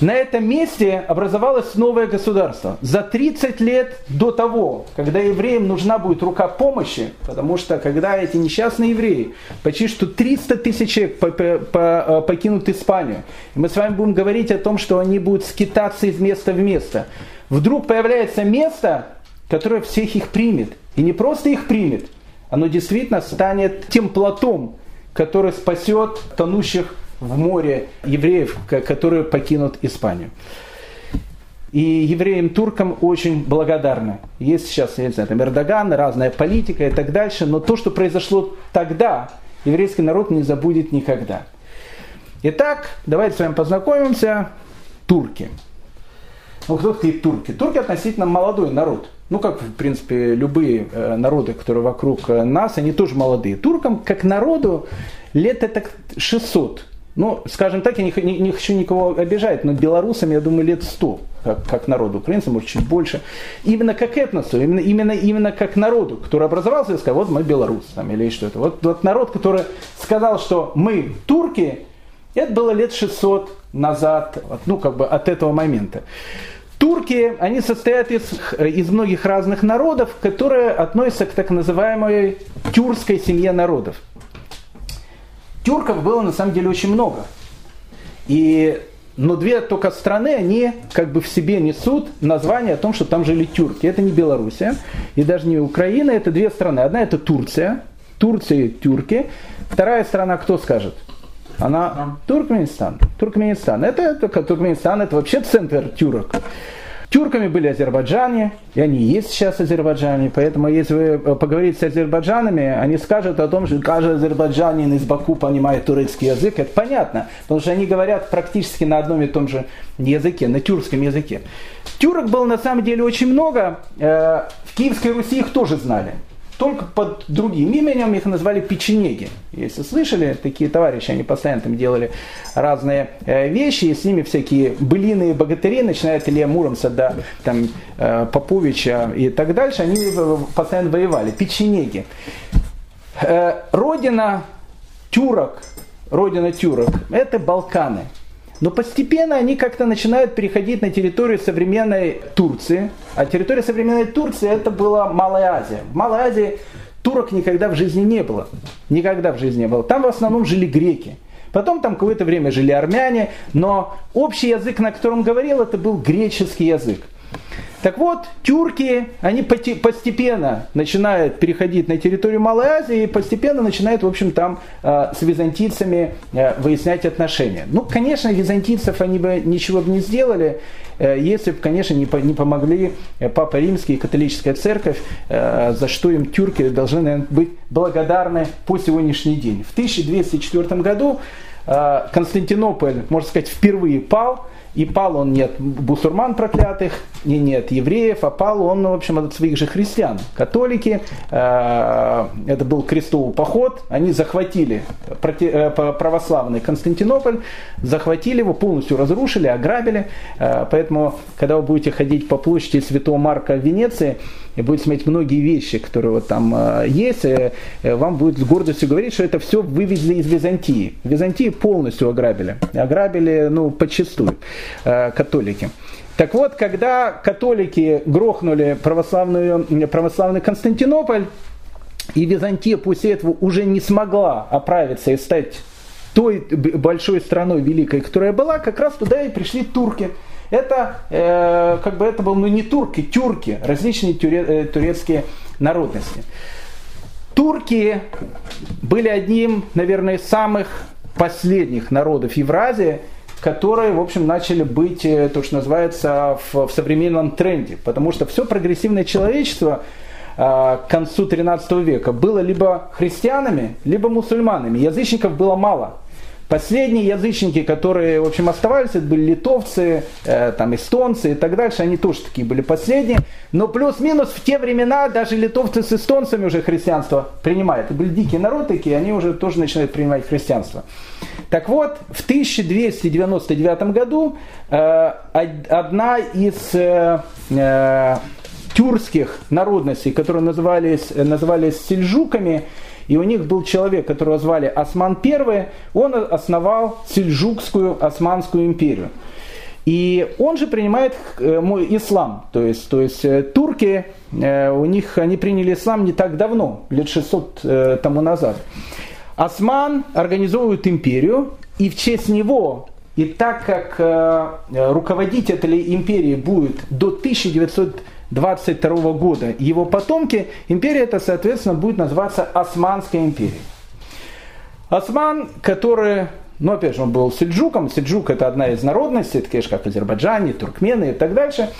На этом месте образовалось новое государство. За 30 лет до того, когда евреям нужна будет рука помощи, потому что когда эти несчастные евреи, почти что 300 тысяч человек э, покинут Испанию, и мы с вами будем говорить о том, что они будут скитаться из места в место, вдруг появляется место, которое всех их примет. И не просто их примет, оно действительно станет тем платом, который спасет тонущих в море евреев, которые покинут Испанию. И евреям-туркам очень благодарны. Есть сейчас, я не знаю, там Эрдоган, разная политика и так дальше, но то, что произошло тогда, еврейский народ не забудет никогда. Итак, давайте с вами познакомимся. Турки. Ну, кто такие турки? Турки относительно молодой народ – ну как в принципе любые э, народы, которые вокруг э, нас, они тоже молодые. Туркам как народу лет это 600. Ну, скажем так, я не, не, не хочу никого обижать, но белорусам, я думаю, лет 100, как, как народу, украинцам, может, чуть больше. Именно как этносу, именно, именно, именно как народу, который образовался и сказал, вот мы белорусы, там, или что-то. Вот, вот народ, который сказал, что мы турки, это было лет 600 назад, ну, как бы от этого момента. Турки, они состоят из, из многих разных народов, которые относятся к так называемой тюркской семье народов. Тюрков было на самом деле очень много. И, но две только страны, они как бы в себе несут название о том, что там жили тюрки. Это не Белоруссия и даже не Украина, это две страны. Одна это Турция, Турция и тюрки. Вторая страна, кто скажет? Она Туркменистан. Туркменистан. Это, это Туркменистан, это вообще центр тюрок. Тюрками были азербайджане, и они есть сейчас азербайджане, поэтому если вы э, поговорите с азербайджанами, они скажут о том, что каждый азербайджанин из Баку понимает турецкий язык, это понятно, потому что они говорят практически на одном и том же языке, на тюркском языке. Тюрок было на самом деле очень много, э, в Киевской Руси их тоже знали только под другим именем их назвали печенеги. Если слышали, такие товарищи, они постоянно там делали разные э, вещи, и с ними всякие былины и богатыри, начиная от Илья Муромца до там, э, Поповича и так дальше, они постоянно воевали. Печенеги. Э, родина тюрок, родина тюрок, это Балканы. Но постепенно они как-то начинают переходить на территорию современной Турции. А территория современной Турции это была Малая Азия. В Малой Азии турок никогда в жизни не было. Никогда в жизни не было. Там в основном жили греки. Потом там какое-то время жили армяне, но общий язык, на котором говорил, это был греческий язык. Так вот, тюрки, они постепенно начинают переходить на территорию Малой Азии и постепенно начинают, в общем, там э, с византийцами э, выяснять отношения. Ну, конечно, византийцев они бы ничего бы не сделали, э, если бы, конечно, не, помогли Папа Римский и католическая церковь, за что им тюрки должны, наверное, быть благодарны по сегодняшний день. В 1204 году Константинополь, можно сказать, впервые пал, и пал он не от бусурман проклятых, не, не от евреев, а пал он, в общем, от своих же христиан. Католики, э, это был крестовый поход, они захватили э, православный Константинополь, захватили его, полностью разрушили, ограбили. Э, поэтому, когда вы будете ходить по площади Святого Марка в Венеции, и будете смотреть многие вещи, которые вот там есть, вам будет с гордостью говорить, что это все вывезли из Византии. Византии полностью ограбили. Ограбили, ну, подчастую. Э, католики. Так вот, когда католики грохнули православную, православный Константинополь, и Византия после этого уже не смогла оправиться и стать той большой страной великой, которая была, как раз туда и пришли турки. Это э, как бы это был ну не турки, тюрки, различные тюре, э, турецкие народности. Турки были одним, наверное, самых последних народов Евразии, которые, в общем, начали быть, э, то, что называется, в, в современном тренде. Потому что все прогрессивное человечество э, к концу 13 века было либо христианами, либо мусульманами. Язычников было мало. Последние язычники, которые, в общем, оставались, это были литовцы, э, там, эстонцы и так дальше, они тоже такие были последние. Но плюс-минус в те времена даже литовцы с эстонцами уже христианство принимают. Это были дикие народы такие, они уже тоже начинают принимать христианство. Так вот, в 1299 году э, одна из э, э, тюркских народностей, которые назывались, назывались сельджуками, и у них был человек, которого звали Осман I, он основал Сельджукскую Османскую империю. И он же принимает э, мой ислам. То есть, то есть э, турки, э, у них они приняли ислам не так давно, лет 600 тому назад. Осман организовывает империю, и в честь него, и так как руководить этой империей будет до 1900 22 года его потомки, империя эта, соответственно, будет называться Османской империей. Осман, который, ну, опять же, он был сельджуком, сельджук это одна из народностей, такие же, как Азербайджане, туркмены и так дальше,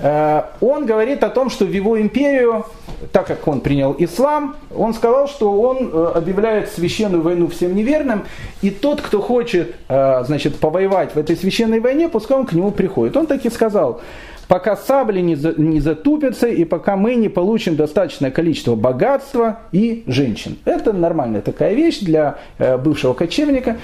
э, он говорит о том, что в его империю, так как он принял ислам, он сказал, что он э, объявляет священную войну всем неверным, и тот, кто хочет, э, значит, повоевать в этой священной войне, пускай он к нему приходит. Он так и сказал, пока сабли не, за, не затупятся и пока мы не получим достаточное количество богатства и женщин. Это нормальная такая вещь для э, бывшего кочевника.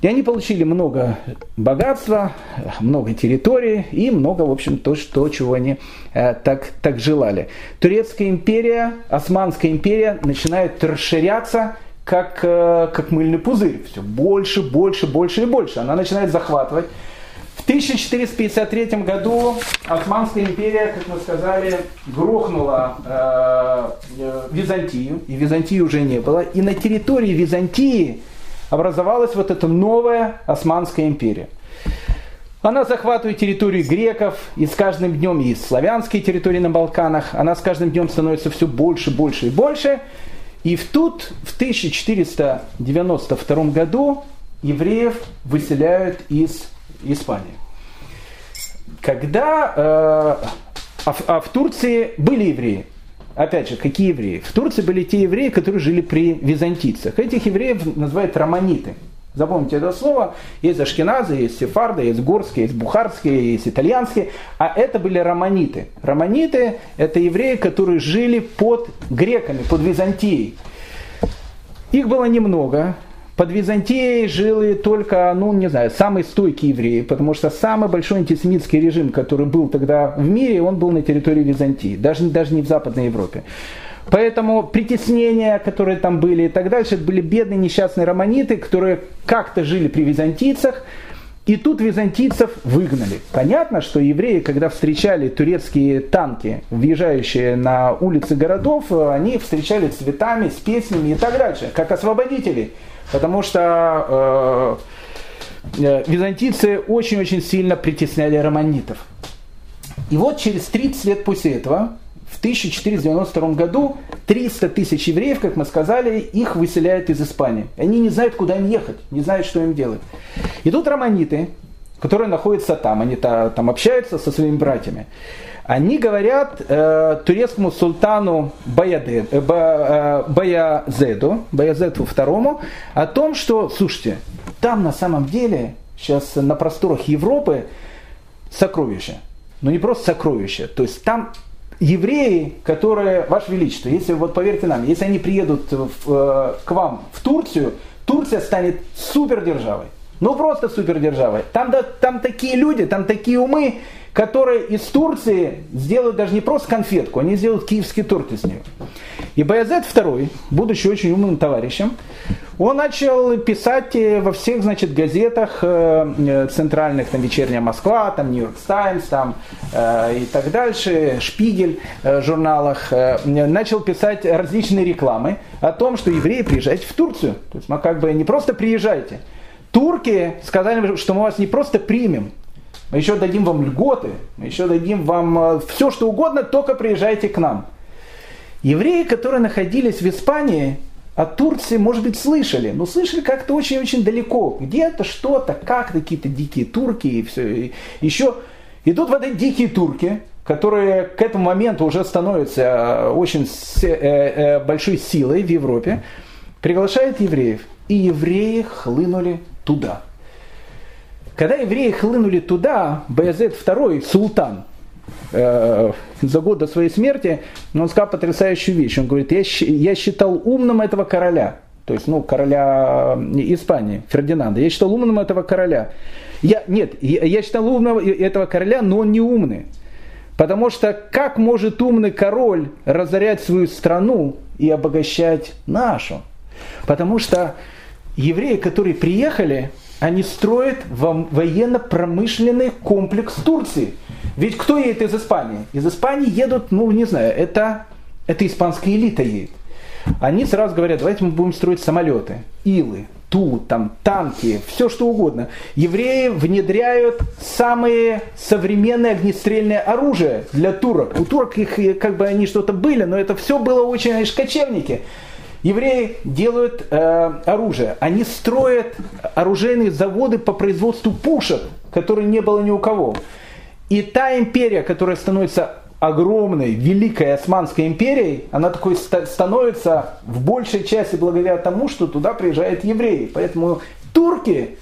И они получили много богатства, много территории и много, в общем, то, что, чего они э, так, так желали. Турецкая империя, Османская империя начинает расширяться как, э, как мыльный пузырь. Все больше, больше, больше и больше. Она начинает захватывать в 1453 году Османская империя, как мы сказали, грохнула э, э, Византию, и Византии уже не было. И на территории Византии образовалась вот эта новая Османская империя. Она захватывает территорию греков, и с каждым днем и славянские территории на Балканах, она с каждым днем становится все больше, больше и больше. И в тут, в 1492 году, евреев выселяют из Испания. Когда э, а, в, а в Турции были евреи, опять же, какие евреи? В Турции были те евреи, которые жили при византийцах. Этих евреев называют романиты. Запомните это слово. Есть ашкеназы, есть сефарды, есть горские, есть бухарские, есть итальянские. А это были романиты. Романиты – это евреи, которые жили под греками, под Византией. Их было немного. Под Византией жили только, ну, не знаю, самые стойкие евреи, потому что самый большой антисемитский режим, который был тогда в мире, он был на территории Византии, даже, даже не в Западной Европе. Поэтому притеснения, которые там были и так дальше, это были бедные несчастные романиты, которые как-то жили при византийцах, и тут византийцев выгнали. Понятно, что евреи, когда встречали турецкие танки, въезжающие на улицы городов, они встречали цветами, с песнями и так дальше, как освободители. Потому что э, э, византийцы очень-очень сильно притесняли романитов. И вот через 30 лет после этого, в 1492 году, 300 тысяч евреев, как мы сказали, их выселяют из Испании. Они не знают, куда им ехать, не знают, что им делать. И тут романиты, которые находятся там, они там общаются со своими братьями они говорят э, турецкому султану Баяде, э, Ба, э, Баязеду, Баязеду II о том, что, слушайте, там на самом деле сейчас на просторах Европы сокровища. Но не просто сокровища. То есть там евреи, которые, Ваше Величество, если вот поверьте нам, если они приедут в, э, к вам в Турцию, Турция станет супердержавой. Ну просто супердержавой. Там, да, там такие люди, там такие умы, которые из Турции сделают даже не просто конфетку, они сделают киевский торт из нее. И Баязет II, будучи очень умным товарищем, он начал писать во всех, значит, газетах э, э, центральных, там, «Вечерняя Москва», там, «Нью-Йорк Таймс», там, э, и так дальше, «Шпигель» журналах, начал писать различные рекламы о том, что евреи приезжайте в Турцию. То есть мы как бы не просто приезжайте. Турки сказали, что мы вас не просто примем, мы еще дадим вам льготы, мы еще дадим вам э, все, что угодно, только приезжайте к нам. Евреи, которые находились в Испании, от Турции, может быть, слышали, но слышали как-то очень-очень далеко. Где-то что-то, как какие-то дикие турки и все. И еще идут вот эти дикие турки, которые к этому моменту уже становятся э, очень э, большой силой в Европе, приглашают евреев. И евреи хлынули туда. Когда евреи хлынули туда, Баязет II, султан, э, за год до своей смерти, он сказал потрясающую вещь. Он говорит, я, я считал умным этого короля, то есть, ну, короля Испании, Фердинанда. Я считал умным этого короля. Я, нет, я, я считал умным этого короля, но он не умный. Потому что как может умный король разорять свою страну и обогащать нашу? Потому что евреи, которые приехали, они строят военно-промышленный комплекс Турции. Ведь кто едет из Испании? Из Испании едут, ну не знаю, это, это испанская элита едет. Они сразу говорят, давайте мы будем строить самолеты, илы, ту, там, танки, все что угодно. Евреи внедряют самые современные огнестрельное оружие для турок. У турок их как бы они что-то были, но это все было очень, они кочевники. Евреи делают э, оружие. Они строят оружейные заводы по производству пушек, которые не было ни у кого. И та империя, которая становится огромной, великой Османской империей, она такой становится в большей части благодаря тому, что туда приезжают евреи. Поэтому турки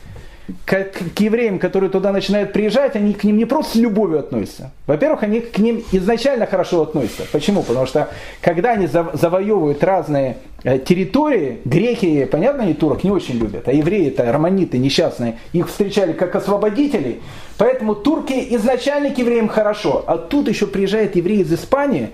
к, к евреям, которые туда начинают приезжать, они к ним не просто с любовью относятся. Во-первых, они к ним изначально хорошо относятся. Почему? Потому что когда они завоевывают разные э, территории, греки, понятно, они турок не очень любят, а евреи это романиты несчастные, их встречали как освободителей. Поэтому турки изначально к евреям хорошо. А тут еще приезжают евреи из Испании,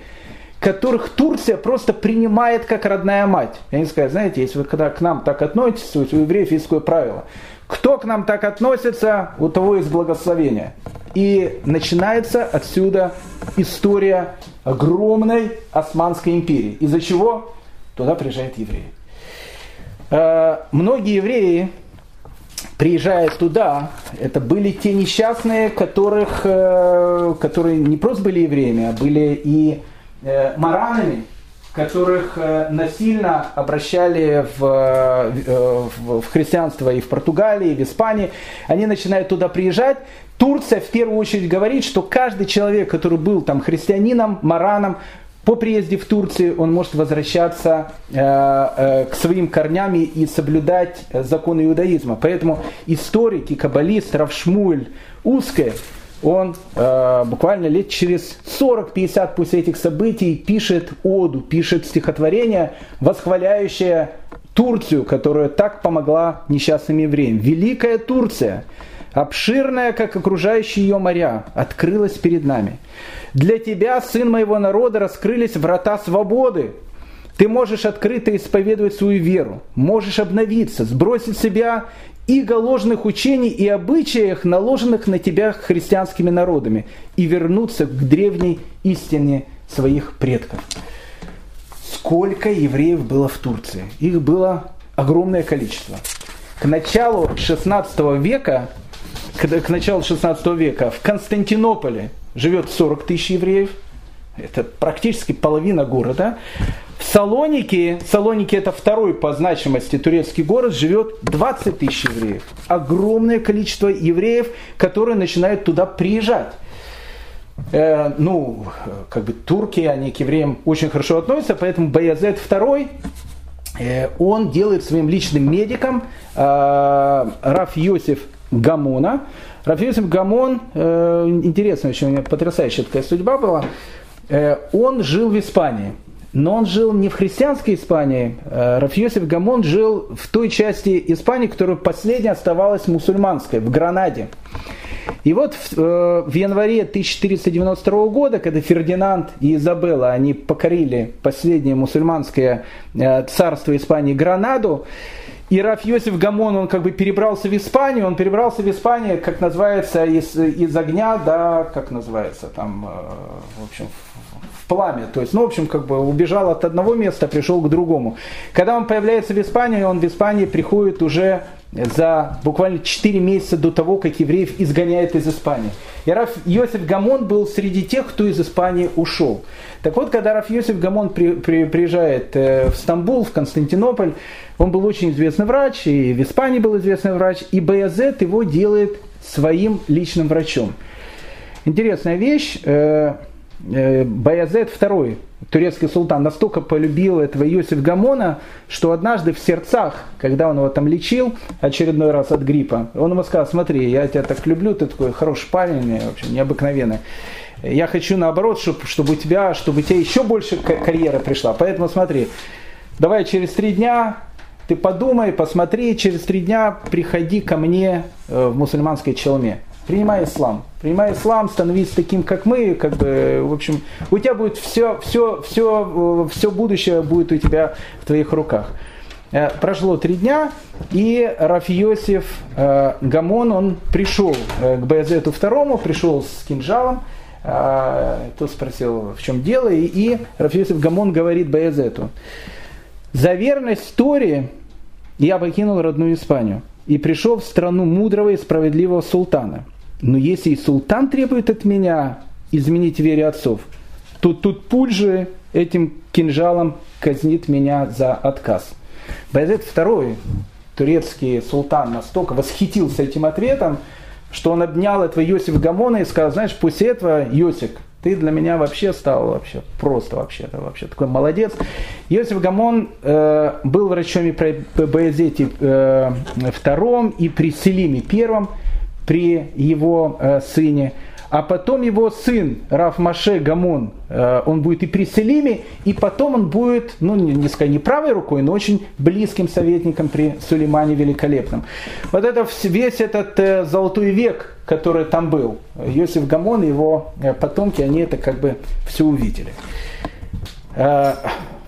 которых Турция просто принимает как родная мать. Я не скажу, знаете, если вы когда к нам так относитесь, у евреев есть такое правило – кто к нам так относится, у того есть благословение. И начинается отсюда история огромной Османской империи. Из-за чего туда приезжают евреи. Э, многие евреи, приезжая туда, это были те несчастные, которых, э, которые не просто были евреями, а были и э, маранами, которых э, насильно обращали в, э, в, в христианство и в Португалии, и в Испании, они начинают туда приезжать. Турция в первую очередь говорит, что каждый человек, который был там христианином, мараном, по приезде в Турцию он может возвращаться э, э, к своим корням и соблюдать законы иудаизма. Поэтому историки, каббалист Равшмуль Узкая он э, буквально лет через 40-50 после этих событий пишет оду, пишет стихотворение, восхваляющее Турцию, которая так помогла несчастным евреям. Великая Турция, обширная, как окружающие ее моря, открылась перед нами. Для тебя, сын моего народа, раскрылись врата свободы. Ты можешь открыто исповедовать свою веру, можешь обновиться, сбросить себя иго ложных учений и обычаях, наложенных на тебя христианскими народами, и вернуться к древней истине своих предков. Сколько евреев было в Турции? Их было огромное количество. К началу 16 века, к, началу 16 века в Константинополе живет 40 тысяч евреев, это практически половина города. В Салонике, Салоники это второй по значимости турецкий город, живет 20 тысяч евреев. Огромное количество евреев, которые начинают туда приезжать. Э, ну, как бы турки, они к евреям очень хорошо относятся, поэтому Баязет II, э, он делает своим личным медиком э, Раф Йосиф Гамона. Раф Йосиф Гамон, э, интересно, очень потрясающая такая судьба была, он жил в Испании – но он жил не в христианской Испании. Э, Рафиосиф Гамон жил в той части Испании, которая последняя оставалась мусульманской, в Гранаде. И вот в, э, в январе 1492 года, когда Фердинанд и Изабелла, они покорили последнее мусульманское э, царство Испании Гранаду, и Раф Йосиф Гамон, он как бы перебрался в Испанию, он перебрался в Испанию, как называется, из, из огня, да, как называется, там, в общем, пламя. То есть, ну, в общем, как бы убежал от одного места, пришел к другому. Когда он появляется в Испании, он в Испании приходит уже за буквально 4 месяца до того, как евреев изгоняют из Испании. И Раф Йосиф Гамон был среди тех, кто из Испании ушел. Так вот, когда Раф Йосиф Гамон при, при, приезжает э, в Стамбул, в Константинополь, он был очень известный врач, и в Испании был известный врач, и Баязет его делает своим личным врачом. Интересная вещь. Э, Баязет II, турецкий султан, настолько полюбил этого Иосиф Гамона, что однажды в сердцах, когда он его там лечил очередной раз от гриппа, он ему сказал, смотри, я тебя так люблю, ты такой хороший парень, в общем, необыкновенный. Я хочу наоборот, чтобы, чтобы у тебя, чтобы у тебя еще больше карьера пришла. Поэтому смотри, давай через три дня ты подумай, посмотри, через три дня приходи ко мне э, в мусульманской челме. Принимай ислам. Принимай ислам, становись таким, как мы, как бы, в общем, у тебя будет все, все, все, все будущее будет у тебя в твоих руках. Э, прошло три дня, и Раф Йосиф э, Гамон, он пришел к Баязету второму, пришел с кинжалом, тот спросил, в чем дело, и, и Раф Йосиф Гамон говорит Баязету, за верность Торе я покинул родную Испанию и пришел в страну мудрого и справедливого султана. Но если и султан требует от меня изменить вере отцов, то тут пуль же этим кинжалом казнит меня за отказ. Байзет II, турецкий султан, настолько восхитился этим ответом, что он обнял этого Йосиф Гамона и сказал, знаешь, после этого, Йосиф, ты для меня вообще стал вообще просто вообще, -то, вообще такой молодец. Йосиф Гамон э, был врачом и при Баязете э, втором и при Селиме первом, при его э, сыне а потом его сын Раф Маше Гамон, э, он будет и при Селиме, и потом он будет, ну, не сказать не правой рукой, но очень близким советником при Сулеймане Великолепном. Вот это весь этот э, золотой век, который там был, Йосиф Гамон и его потомки, они это как бы все увидели. В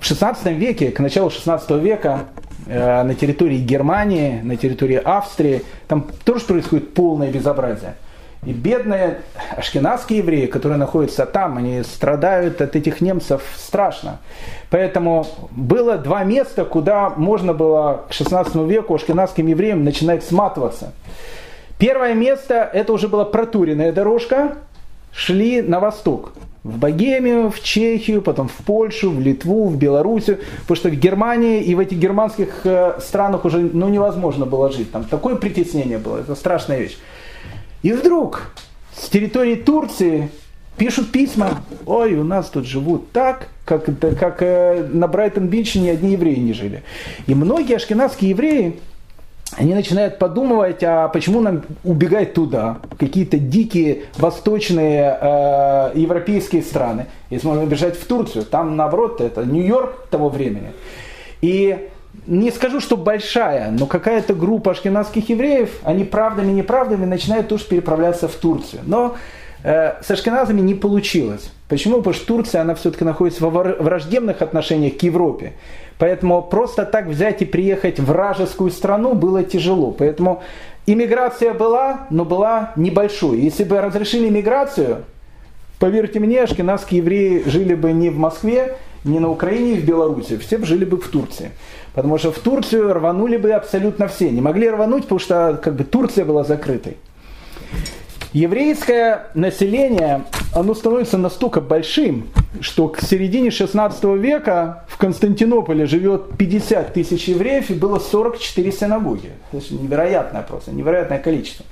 16 веке, к началу 16 века, на территории Германии, на территории Австрии, там тоже происходит полное безобразие – и бедные ашкенадские евреи, которые находятся там, они страдают от этих немцев страшно. Поэтому было два места, куда можно было к 16 веку ашкенадским евреям начинать сматываться. Первое место, это уже была протуренная дорожка, шли на восток. В Богемию, в Чехию, потом в Польшу, в Литву, в Белоруссию. Потому что в Германии и в этих германских э, странах уже ну, невозможно было жить. Там такое притеснение было, это страшная вещь. И вдруг с территории Турции пишут письма, ой, у нас тут живут так, как, как э, на Брайтон-Бич ни одни евреи не жили. И многие ашкенадские евреи, они начинают подумывать, а почему нам убегать туда, какие-то дикие восточные э, европейские страны, если можно бежать в Турцию, там наоборот это Нью-Йорк того времени. И не скажу, что большая, но какая-то группа ашкенадских евреев, они правдами неправдами начинают тоже переправляться в Турцию. Но э, с ашкеназами не получилось. Почему? Потому что Турция, она все-таки находится во враждебных отношениях к Европе. Поэтому просто так взять и приехать в вражескую страну было тяжело. Поэтому иммиграция была, но была небольшой. Если бы разрешили иммиграцию, поверьте мне, ашкенадские евреи жили бы не в Москве, не на Украине и в Беларуси, все бы жили бы в Турции. Потому что в Турцию рванули бы абсолютно все. Не могли рвануть, потому что как бы Турция была закрытой. Еврейское население, оно становится настолько большим, что к середине 16 века в Константинополе живет 50 тысяч евреев и было 44 синагоги. Это невероятное просто, невероятное количество.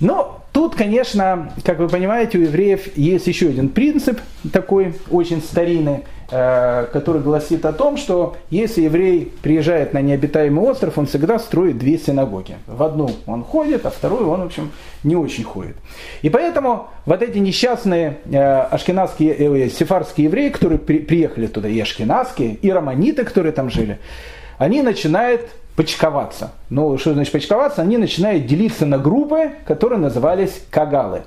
Но тут, конечно, как вы понимаете, у евреев есть еще один принцип такой очень старинный, который гласит о том, что если еврей приезжает на необитаемый остров, он всегда строит две синагоги. В одну он ходит, а вторую он, в общем, не очень ходит. И поэтому вот эти несчастные э, ашкенадские, э, сефарские евреи, которые при, приехали туда, и ашкенадские, и романиты, которые там жили, они начинают почковаться. Ну, что значит почковаться? Они начинают делиться на группы, которые назывались кагалы.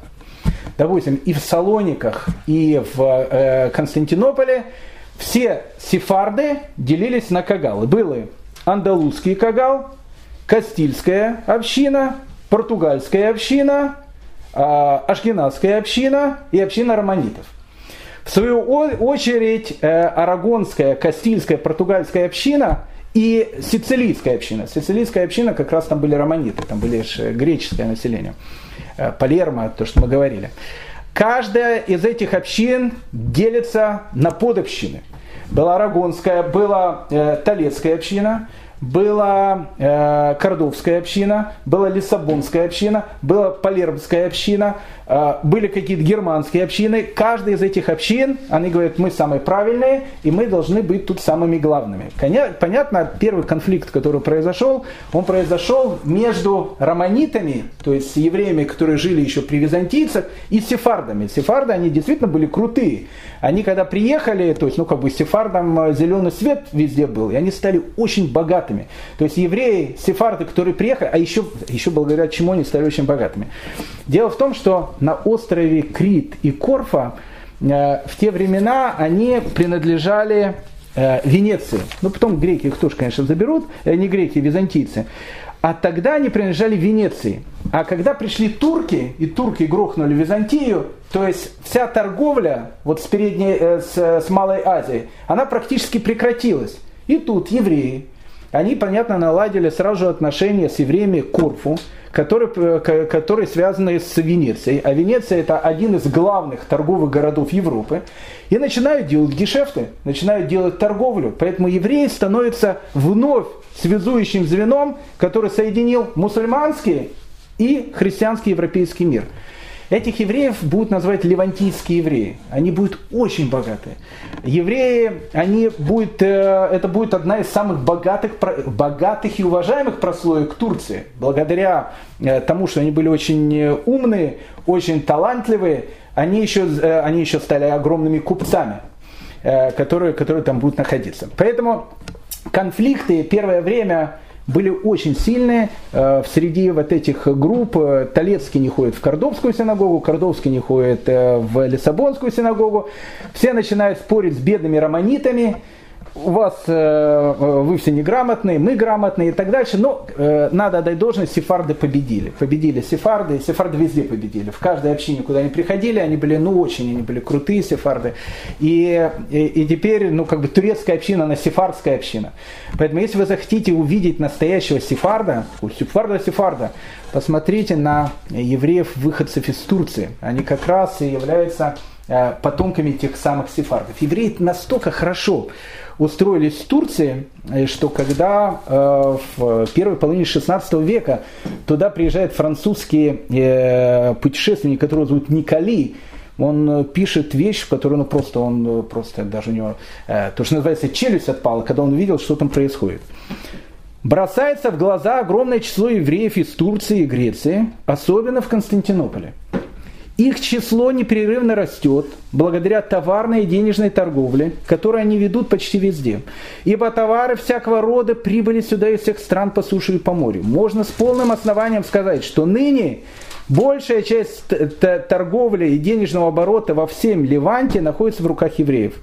Допустим, и в Салониках, и в э, Константинополе все сефарды делились на кагалы. Были андалузский кагал, Кастильская община, португальская община, э, ашкенадская община и община романитов. В свою очередь, э, арагонская, кастильская, португальская община – и сицилийская община. Сицилийская община, как раз там были романиты, там были греческое население. Э, Палермо, то, что мы говорили. Каждая из этих общин делится на подобщины. Была Арагонская, была э, Толецкая община, была э, Кордовская община, была Лиссабонская община, была Палермская община, были какие-то германские общины. Каждая из этих общин, они говорят, мы самые правильные, и мы должны быть тут самыми главными. Понятно, первый конфликт, который произошел, он произошел между романитами, то есть евреями, которые жили еще при византийцах, и сефардами. Сефарды, они действительно были крутые. Они когда приехали, то есть, ну, как бы сефардам э, зеленый свет везде был, и они стали очень богатыми. То есть евреи, сефарды, которые приехали, а еще, еще благодаря чему они стали очень богатыми. Дело в том, что на острове Крит и Корфа э, в те времена они принадлежали э, Венеции. Ну, потом греки их тоже, конечно, заберут, э, не греки, византийцы. А тогда они принадлежали Венеции. А когда пришли турки, и турки грохнули Византию, то есть вся торговля вот с, передней, с, с Малой Азией, она практически прекратилась. И тут евреи, они, понятно, наладили сразу отношения с евреями Корфу, которые, э, которые связаны с Венецией. А Венеция это один из главных торговых городов Европы. И начинают делать гешефты, начинают делать торговлю. Поэтому евреи становятся вновь связующим звеном, который соединил мусульманский и христианский европейский мир. Этих евреев будут называть левантийские евреи. Они будут очень богатые. Евреи, они будут, э, это будет одна из самых богатых, богатых и уважаемых прослоек Турции. Благодаря э, тому, что они были очень э, умные, очень талантливые, они еще, они еще стали огромными купцами, которые, которые там будут находиться. Поэтому конфликты первое время были очень сильные. Э, в среди вот этих групп э, Толецкий не ходит в Кордовскую синагогу, Кордовский не ходит э, в Лиссабонскую синагогу. Все начинают спорить с бедными романитами у вас э, э, вы все неграмотные, мы грамотные и так дальше. Но э, надо отдать должность, сефарды победили. Победили сефарды, сефарды везде победили. В каждой общине, куда они приходили, они были, ну, очень, они были крутые сефарды. И, и, и теперь, ну, как бы турецкая община, она сефардская община. Поэтому, если вы захотите увидеть настоящего сефарда, сефарда сефарда, посмотрите на евреев, выходцев из Турции. Они как раз и являются э, потомками тех самых сефардов. Евреи настолько хорошо устроились в Турции, э, что когда э, в первой половине 16 века туда приезжает французский э, путешественник, которого зовут Николи, он пишет вещь, в которой ну, просто, он просто даже у него, то, что называется, челюсть отпала, когда он увидел, что там происходит. Бросается в глаза огромное число евреев из Турции и Греции, особенно в Константинополе. Их число непрерывно растет благодаря товарной и денежной торговле, которую они ведут почти везде. Ибо товары всякого рода прибыли сюда из всех стран по суше и по морю. Можно с полным основанием сказать, что ныне Большая часть торговли и денежного оборота во всем Ливанте находится в руках евреев.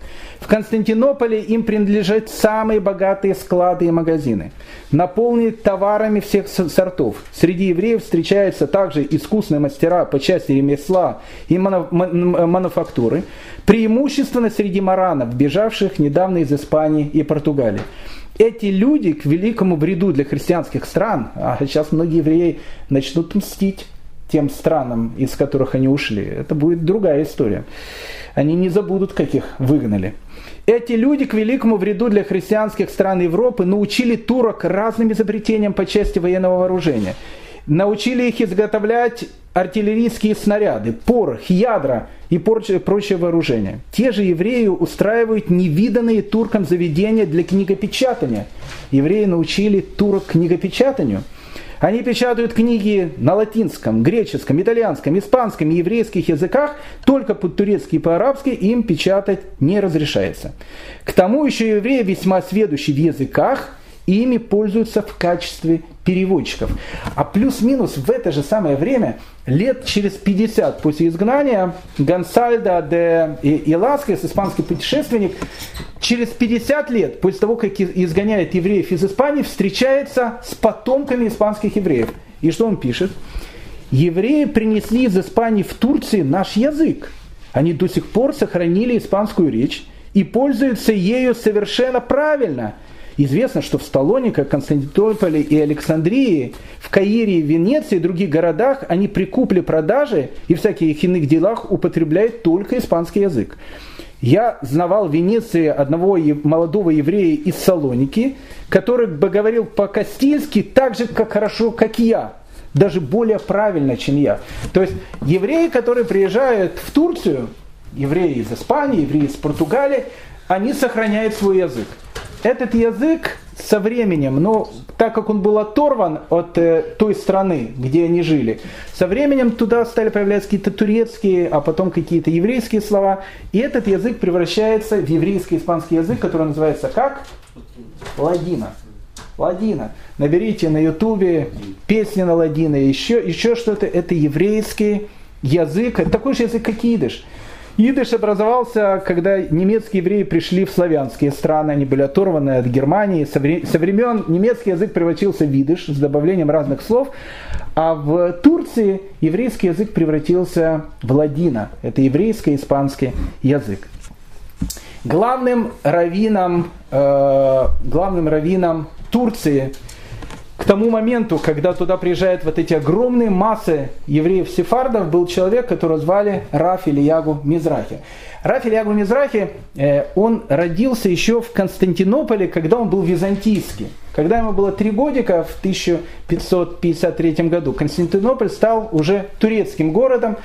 В Константинополе им принадлежат самые богатые склады и магазины, наполненные товарами всех сортов. Среди евреев встречаются также искусные мастера по части ремесла и мануфактуры, преимущественно среди маранов, бежавших недавно из Испании и Португалии эти люди к великому вреду для христианских стран, а сейчас многие евреи начнут мстить тем странам, из которых они ушли, это будет другая история. Они не забудут, каких выгнали. Эти люди к великому вреду для христианских стран Европы научили турок разным изобретениям по части военного вооружения. Научили их изготовлять артиллерийские снаряды, порох, ядра и прочее вооружение. Те же евреи устраивают невиданные туркам заведения для книгопечатания. Евреи научили турок книгопечатанию – они печатают книги на латинском, греческом, итальянском, испанском и еврейских языках, только по-турецки и по-арабски им печатать не разрешается. К тому еще евреи весьма сведущие в языках, ими пользуются в качестве переводчиков. А плюс-минус в это же самое время, лет через 50 после изгнания, Гонсальдо де Иласкес, испанский путешественник, через 50 лет после того, как изгоняет евреев из Испании, встречается с потомками испанских евреев. И что он пишет? Евреи принесли из Испании в Турции наш язык. Они до сих пор сохранили испанскую речь и пользуются ею совершенно правильно – Известно, что в Столониках, Константинополе и Александрии, в Каире, Венеции и других городах они при купле-продаже и всяких иных делах употребляют только испанский язык. я знавал в Венеции одного молодого еврея из Салоники, который бы говорил по-кастильски так же, как хорошо, как я даже более правильно, чем я. То есть евреи, которые приезжают в Турцию, евреи из Испании, евреи из Португалии, они сохраняют свой язык. Этот язык со временем, но так как он был оторван от э, той страны, где они жили, со временем туда стали появляться какие-то турецкие, а потом какие-то еврейские слова, и этот язык превращается в еврейский испанский язык, который называется как? Ладина. Ладина. Наберите на ютубе песни на ладина, еще, еще что-то. Это еврейский язык, это такой же язык, как идыш. Идыш образовался, когда немецкие евреи пришли в славянские страны, они были оторваны от Германии. Со времен немецкий язык превратился в идыш с добавлением разных слов, а в Турции еврейский язык превратился в ладина. Это еврейско-испанский язык. Главным раввином, э, главным раввином Турции тому моменту, когда туда приезжают вот эти огромные массы евреев-сефардов, был человек, которого звали Раф Ильягу Мизрахи. Раф Ильягу Мизрахи, э, он родился еще в Константинополе, когда он был византийский. Когда ему было три годика, в 1553 году, Константинополь стал уже турецким городом.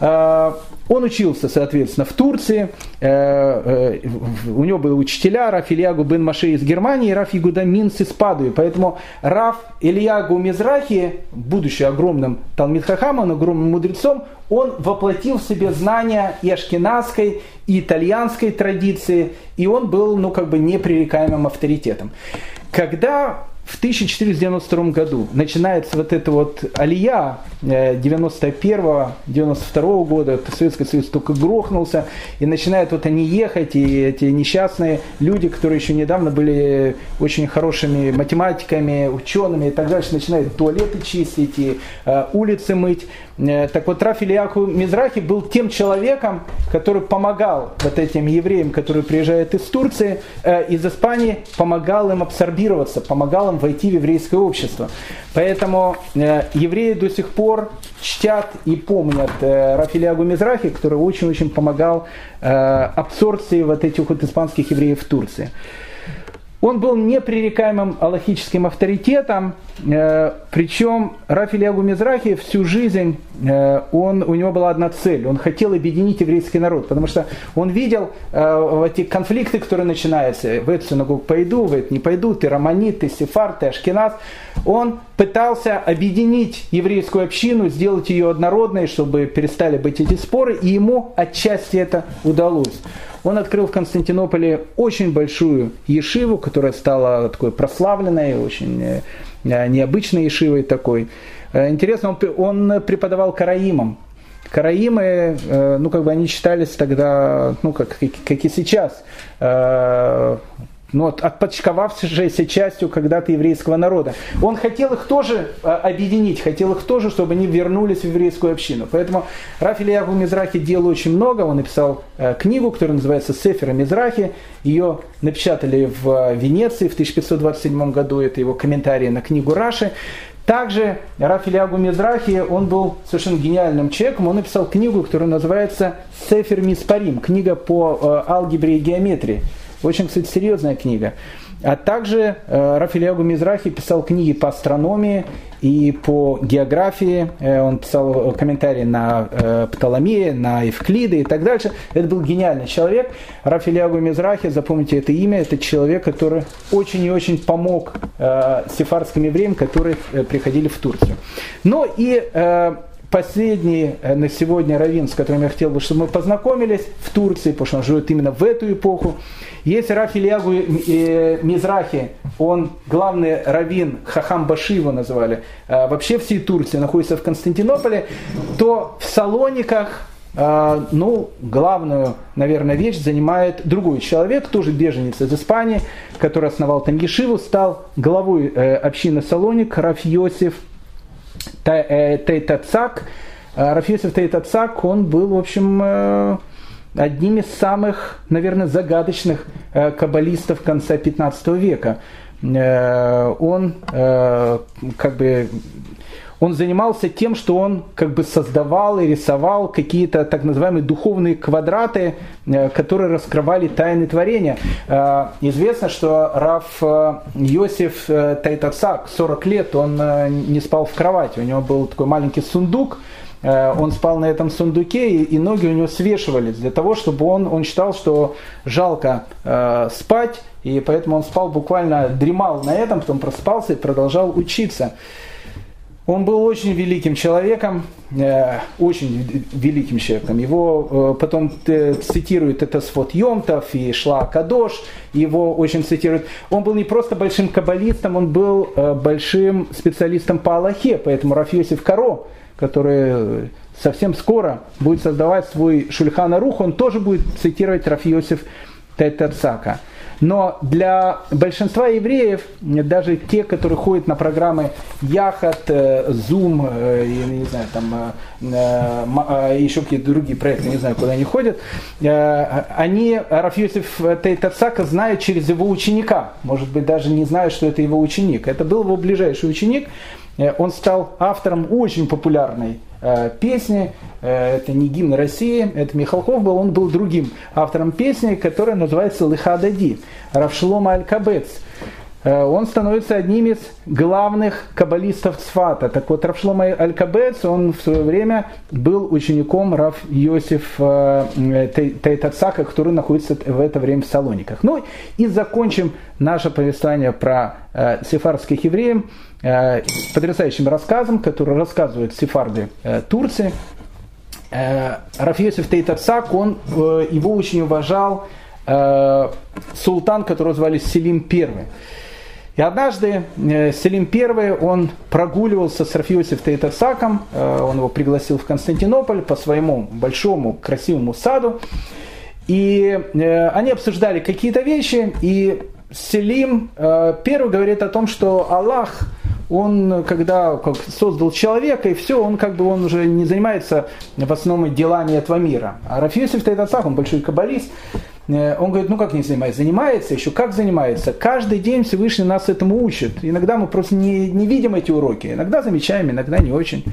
Э, он учился, соответственно, в Турции. Э, э, у него были учителя Раф Ильягу бен Маше из Германии и Раф Ягуда Минц из Падуи. Поэтому Раф Ильягу Мизрахи, будучи огромным Талмитхахамом, огромным мудрецом, он воплотил в себе знания и ашкенадской, и итальянской традиции, и он был, ну, как бы непререкаемым авторитетом. Когда в 1492 году начинается вот эта вот алия 91-92 э, года, Советский Союз только грохнулся, и начинают вот они ехать, и эти несчастные люди, которые еще недавно были очень хорошими математиками, учеными и так дальше, начинают туалеты чистить и э, улицы мыть. Э, так вот, Раф Ильяху Мизрахи был тем человеком, который помогал вот этим евреям, которые приезжают из Турции, э, из Испании, помогал им абсорбироваться, помогал им войти в еврейское общество. Поэтому э, евреи до сих пор чтят и помнят э, Рафилиагу Мизрахи, который очень-очень помогал абсорбции вот этих вот испанских евреев в Турции. Он был непререкаемым аллахическим авторитетом, э, причем Рафилиагу Мизрахи всю жизнь, э, он, у него была одна цель, он хотел объединить еврейский народ, потому что он видел э, эти конфликты, которые начинаются, в эту синагогу пойду, в эту не пойду, ты романит, ты сефар, ты ашкеназ. Он пытался объединить еврейскую общину, сделать ее однородной, чтобы перестали быть эти споры, и ему отчасти это удалось. Он открыл в Константинополе очень большую ешиву, которая стала такой прославленной, очень э, необычной ешивой такой. Э, интересно, он, он преподавал караимам. Караимы, э, ну, как бы они считались тогда, ну, как, как и сейчас, ну, от, отпочковавшейся частью когда-то еврейского народа. Он хотел их тоже а, объединить, хотел их тоже, чтобы они вернулись в еврейскую общину. Поэтому Рафиль Ягу Мизрахи делал очень много. Он написал э, книгу, которая называется «Сефера Мизрахи». Ее напечатали в э, Венеции в 1527 году. Это его комментарии на книгу Раши. Также Рафиль Ягу Мизрахи, он был совершенно гениальным человеком. Он написал книгу, которая называется «Сефер Миспарим», книга по э, алгебре и геометрии. Очень, кстати, серьезная книга. А также э, Рафилиагу Мизрахи писал книги по астрономии и по географии. Э, он писал комментарии на э, Птоломея, на Евклида и так дальше. Это был гениальный человек. Рафилиагу Мизрахи, запомните это имя, это человек, который очень и очень помог э, сефарским евреям, которые э, приходили в Турцию. Ну и э, последний э, на сегодня раввин, с которым я хотел бы, чтобы мы познакомились в Турции, потому что он живет именно в эту эпоху. Есть Раф Ильягу э, Мизрахи, он главный раввин, Хахам Баши его назвали, э, вообще всей Турции, находится в Константинополе, то в Салониках ну, главную, наверное, вещь занимает другой человек, тоже беженец из Испании, который основал там Ешиву, стал главой общины Салоник, Раф Йосиф Тейтацак. Рафисов Тейтацак, он был, в общем, э, одним из самых, наверное, загадочных э, каббалистов конца 15 века. Э, он как бы он занимался тем, что он как бы создавал и рисовал какие-то так называемые духовные квадраты, э, которые раскрывали тайны творения. Э, известно, что Раф э, Йосиф Тайтацак 40 лет он не спал в кровати, у него был такой маленький сундук, он спал на этом сундуке, и, ноги у него свешивались для того, чтобы он, он считал, что жалко э, спать, и поэтому он спал буквально, дремал на этом, потом просыпался и продолжал учиться. Он был очень великим человеком, э, очень великим человеком. Его э, потом э, цитирует это Свод Йомтов и Шла Кадош, его очень цитируют. Он был не просто большим каббалистом, он был большим специалистом по Аллахе, поэтому Рафиосиф Каро, который совсем скоро будет создавать свой Шульхана Рух, он тоже будет цитировать Рафиосиф Тетацака. Но для большинства евреев, даже те, которые ходят на программы Яхат, э, Zoom, э, я не знаю, там э, еще какие-то другие проекты, не знаю, куда они ходят, они Рафьюсиф Тейтацака знают через его ученика. Может быть, даже не знают, что это его ученик. Это был его ближайший ученик. Он стал автором очень популярной Э, песни. Э, это не гимн России, это Михалков был, он был другим автором песни, которая называется «Лыхадади», Равшлома Аль-Кабец. Э, он становится одним из главных каббалистов Цфата. Так вот, Равшлома Аль-Кабец, он в свое время был учеником Рав Йосиф Тейтацака, который находится в это время в Салониках. Ну и закончим наше повествование про сефарских евреев Э, потрясающим рассказом, который рассказывает сефарды э, Турции. Э, Рафиосиф Тейтацак, он его очень уважал султан, которого звали Селим I. И однажды Селим I, он прогуливался с Рафиосиф Тейтацаком, он его пригласил в Константинополь по своему большому красивому саду, и они обсуждали какие-то вещи, и Селим первый говорит о том, что Аллах – он, когда создал человека, и все, он как бы он уже не занимается в основном делами этого мира. А Рафиосиф Тайтацах, он большой каббалист, э, он говорит, ну как не занимается? Занимается, еще как занимается. Каждый день Всевышний нас этому учит. Иногда мы просто не, не видим эти уроки. Иногда замечаем, иногда не очень.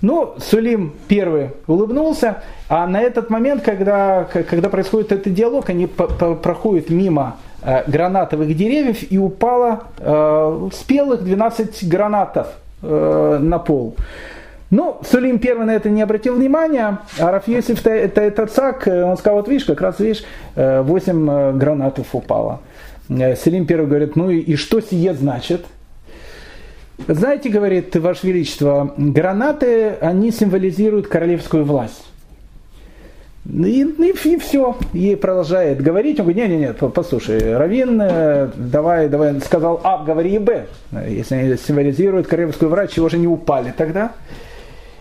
Ну, Сулим первый улыбнулся, а на этот момент, когда, когда происходит этот диалог, они проходят мимо Э, гранатовых деревьев и упало э, спелых 12 гранатов э, на пол. Ну, Сулим первый на это не обратил внимания, а Рафьесев Тацак, он сказал, вот видишь, как раз видишь, 8 гранатов упало. Селим первый говорит, ну и, и что сие значит? Знаете, говорит Ваше Величество, гранаты, они символизируют королевскую власть. И, и, и все. И продолжает говорить. Он говорит, нет, нет, нет, послушай, Равин, э, давай, давай, сказал А, говори и Б. Если они символизируют королевскую врач, чего же не упали тогда?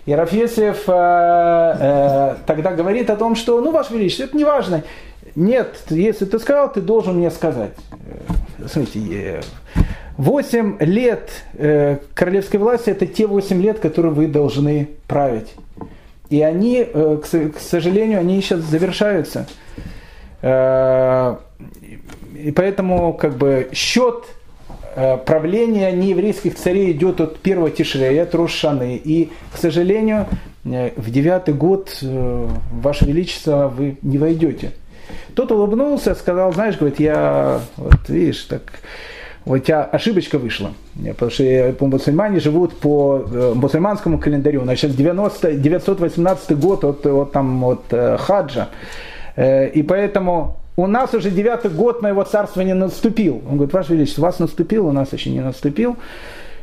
И Рафесев э, э, тогда говорит о том, что, ну, Ваше Величество, это не важно. Нет, если ты сказал, ты должен мне сказать. Э, смотрите, 8 лет э, королевской власти – это те 8 лет, которые вы должны править. И они, э, к сожалению, они сейчас завершаются. Э, и поэтому как бы счет э, правления нееврейских царей идет от первого Тишрея, от Рошаны. И, к сожалению, в девятый год, Ваше Величество, вы не войдете. Тот улыбнулся, сказал, знаешь, говорит, я, вот видишь, так у тебя ошибочка вышла. Потому что мусульмане живут по э, мусульманскому календарю. Значит, 90, 918 год от, от, там, от э, хаджа. Э, и поэтому у нас уже девятый год моего царства не наступил. Он говорит, Ваше Величество, у вас наступил, у нас еще не наступил.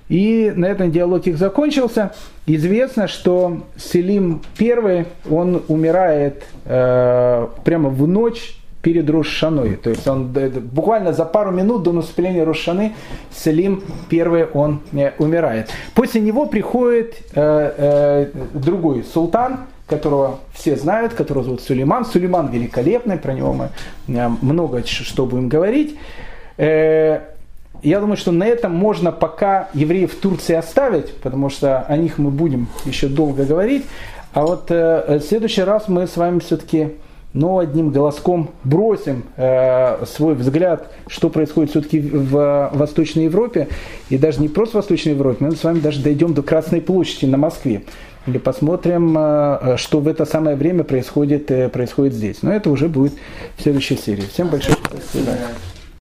И на этом диалог их закончился. Известно, что Селим I, он умирает э, прямо в ночь перед Рошаной. То есть он буквально за пару минут до наступления Рошаны Селим первый он э, умирает. После него приходит э, э, другой султан, которого все знают, которого зовут Сулейман. Сулейман великолепный, про него мы э, много что будем говорить. Э, я думаю, что на этом можно пока евреев в Турции оставить, потому что о них мы будем еще долго говорить. А вот э, в следующий раз мы с вами все-таки но одним голоском бросим э, свой взгляд, что происходит все-таки в Восточной Европе, и даже не просто в Восточной Европе, мы с вами даже дойдем до Красной площади на Москве, или посмотрим, э, что в это самое время происходит, э, происходит здесь. Но это уже будет в следующей серии. Всем большое спасибо.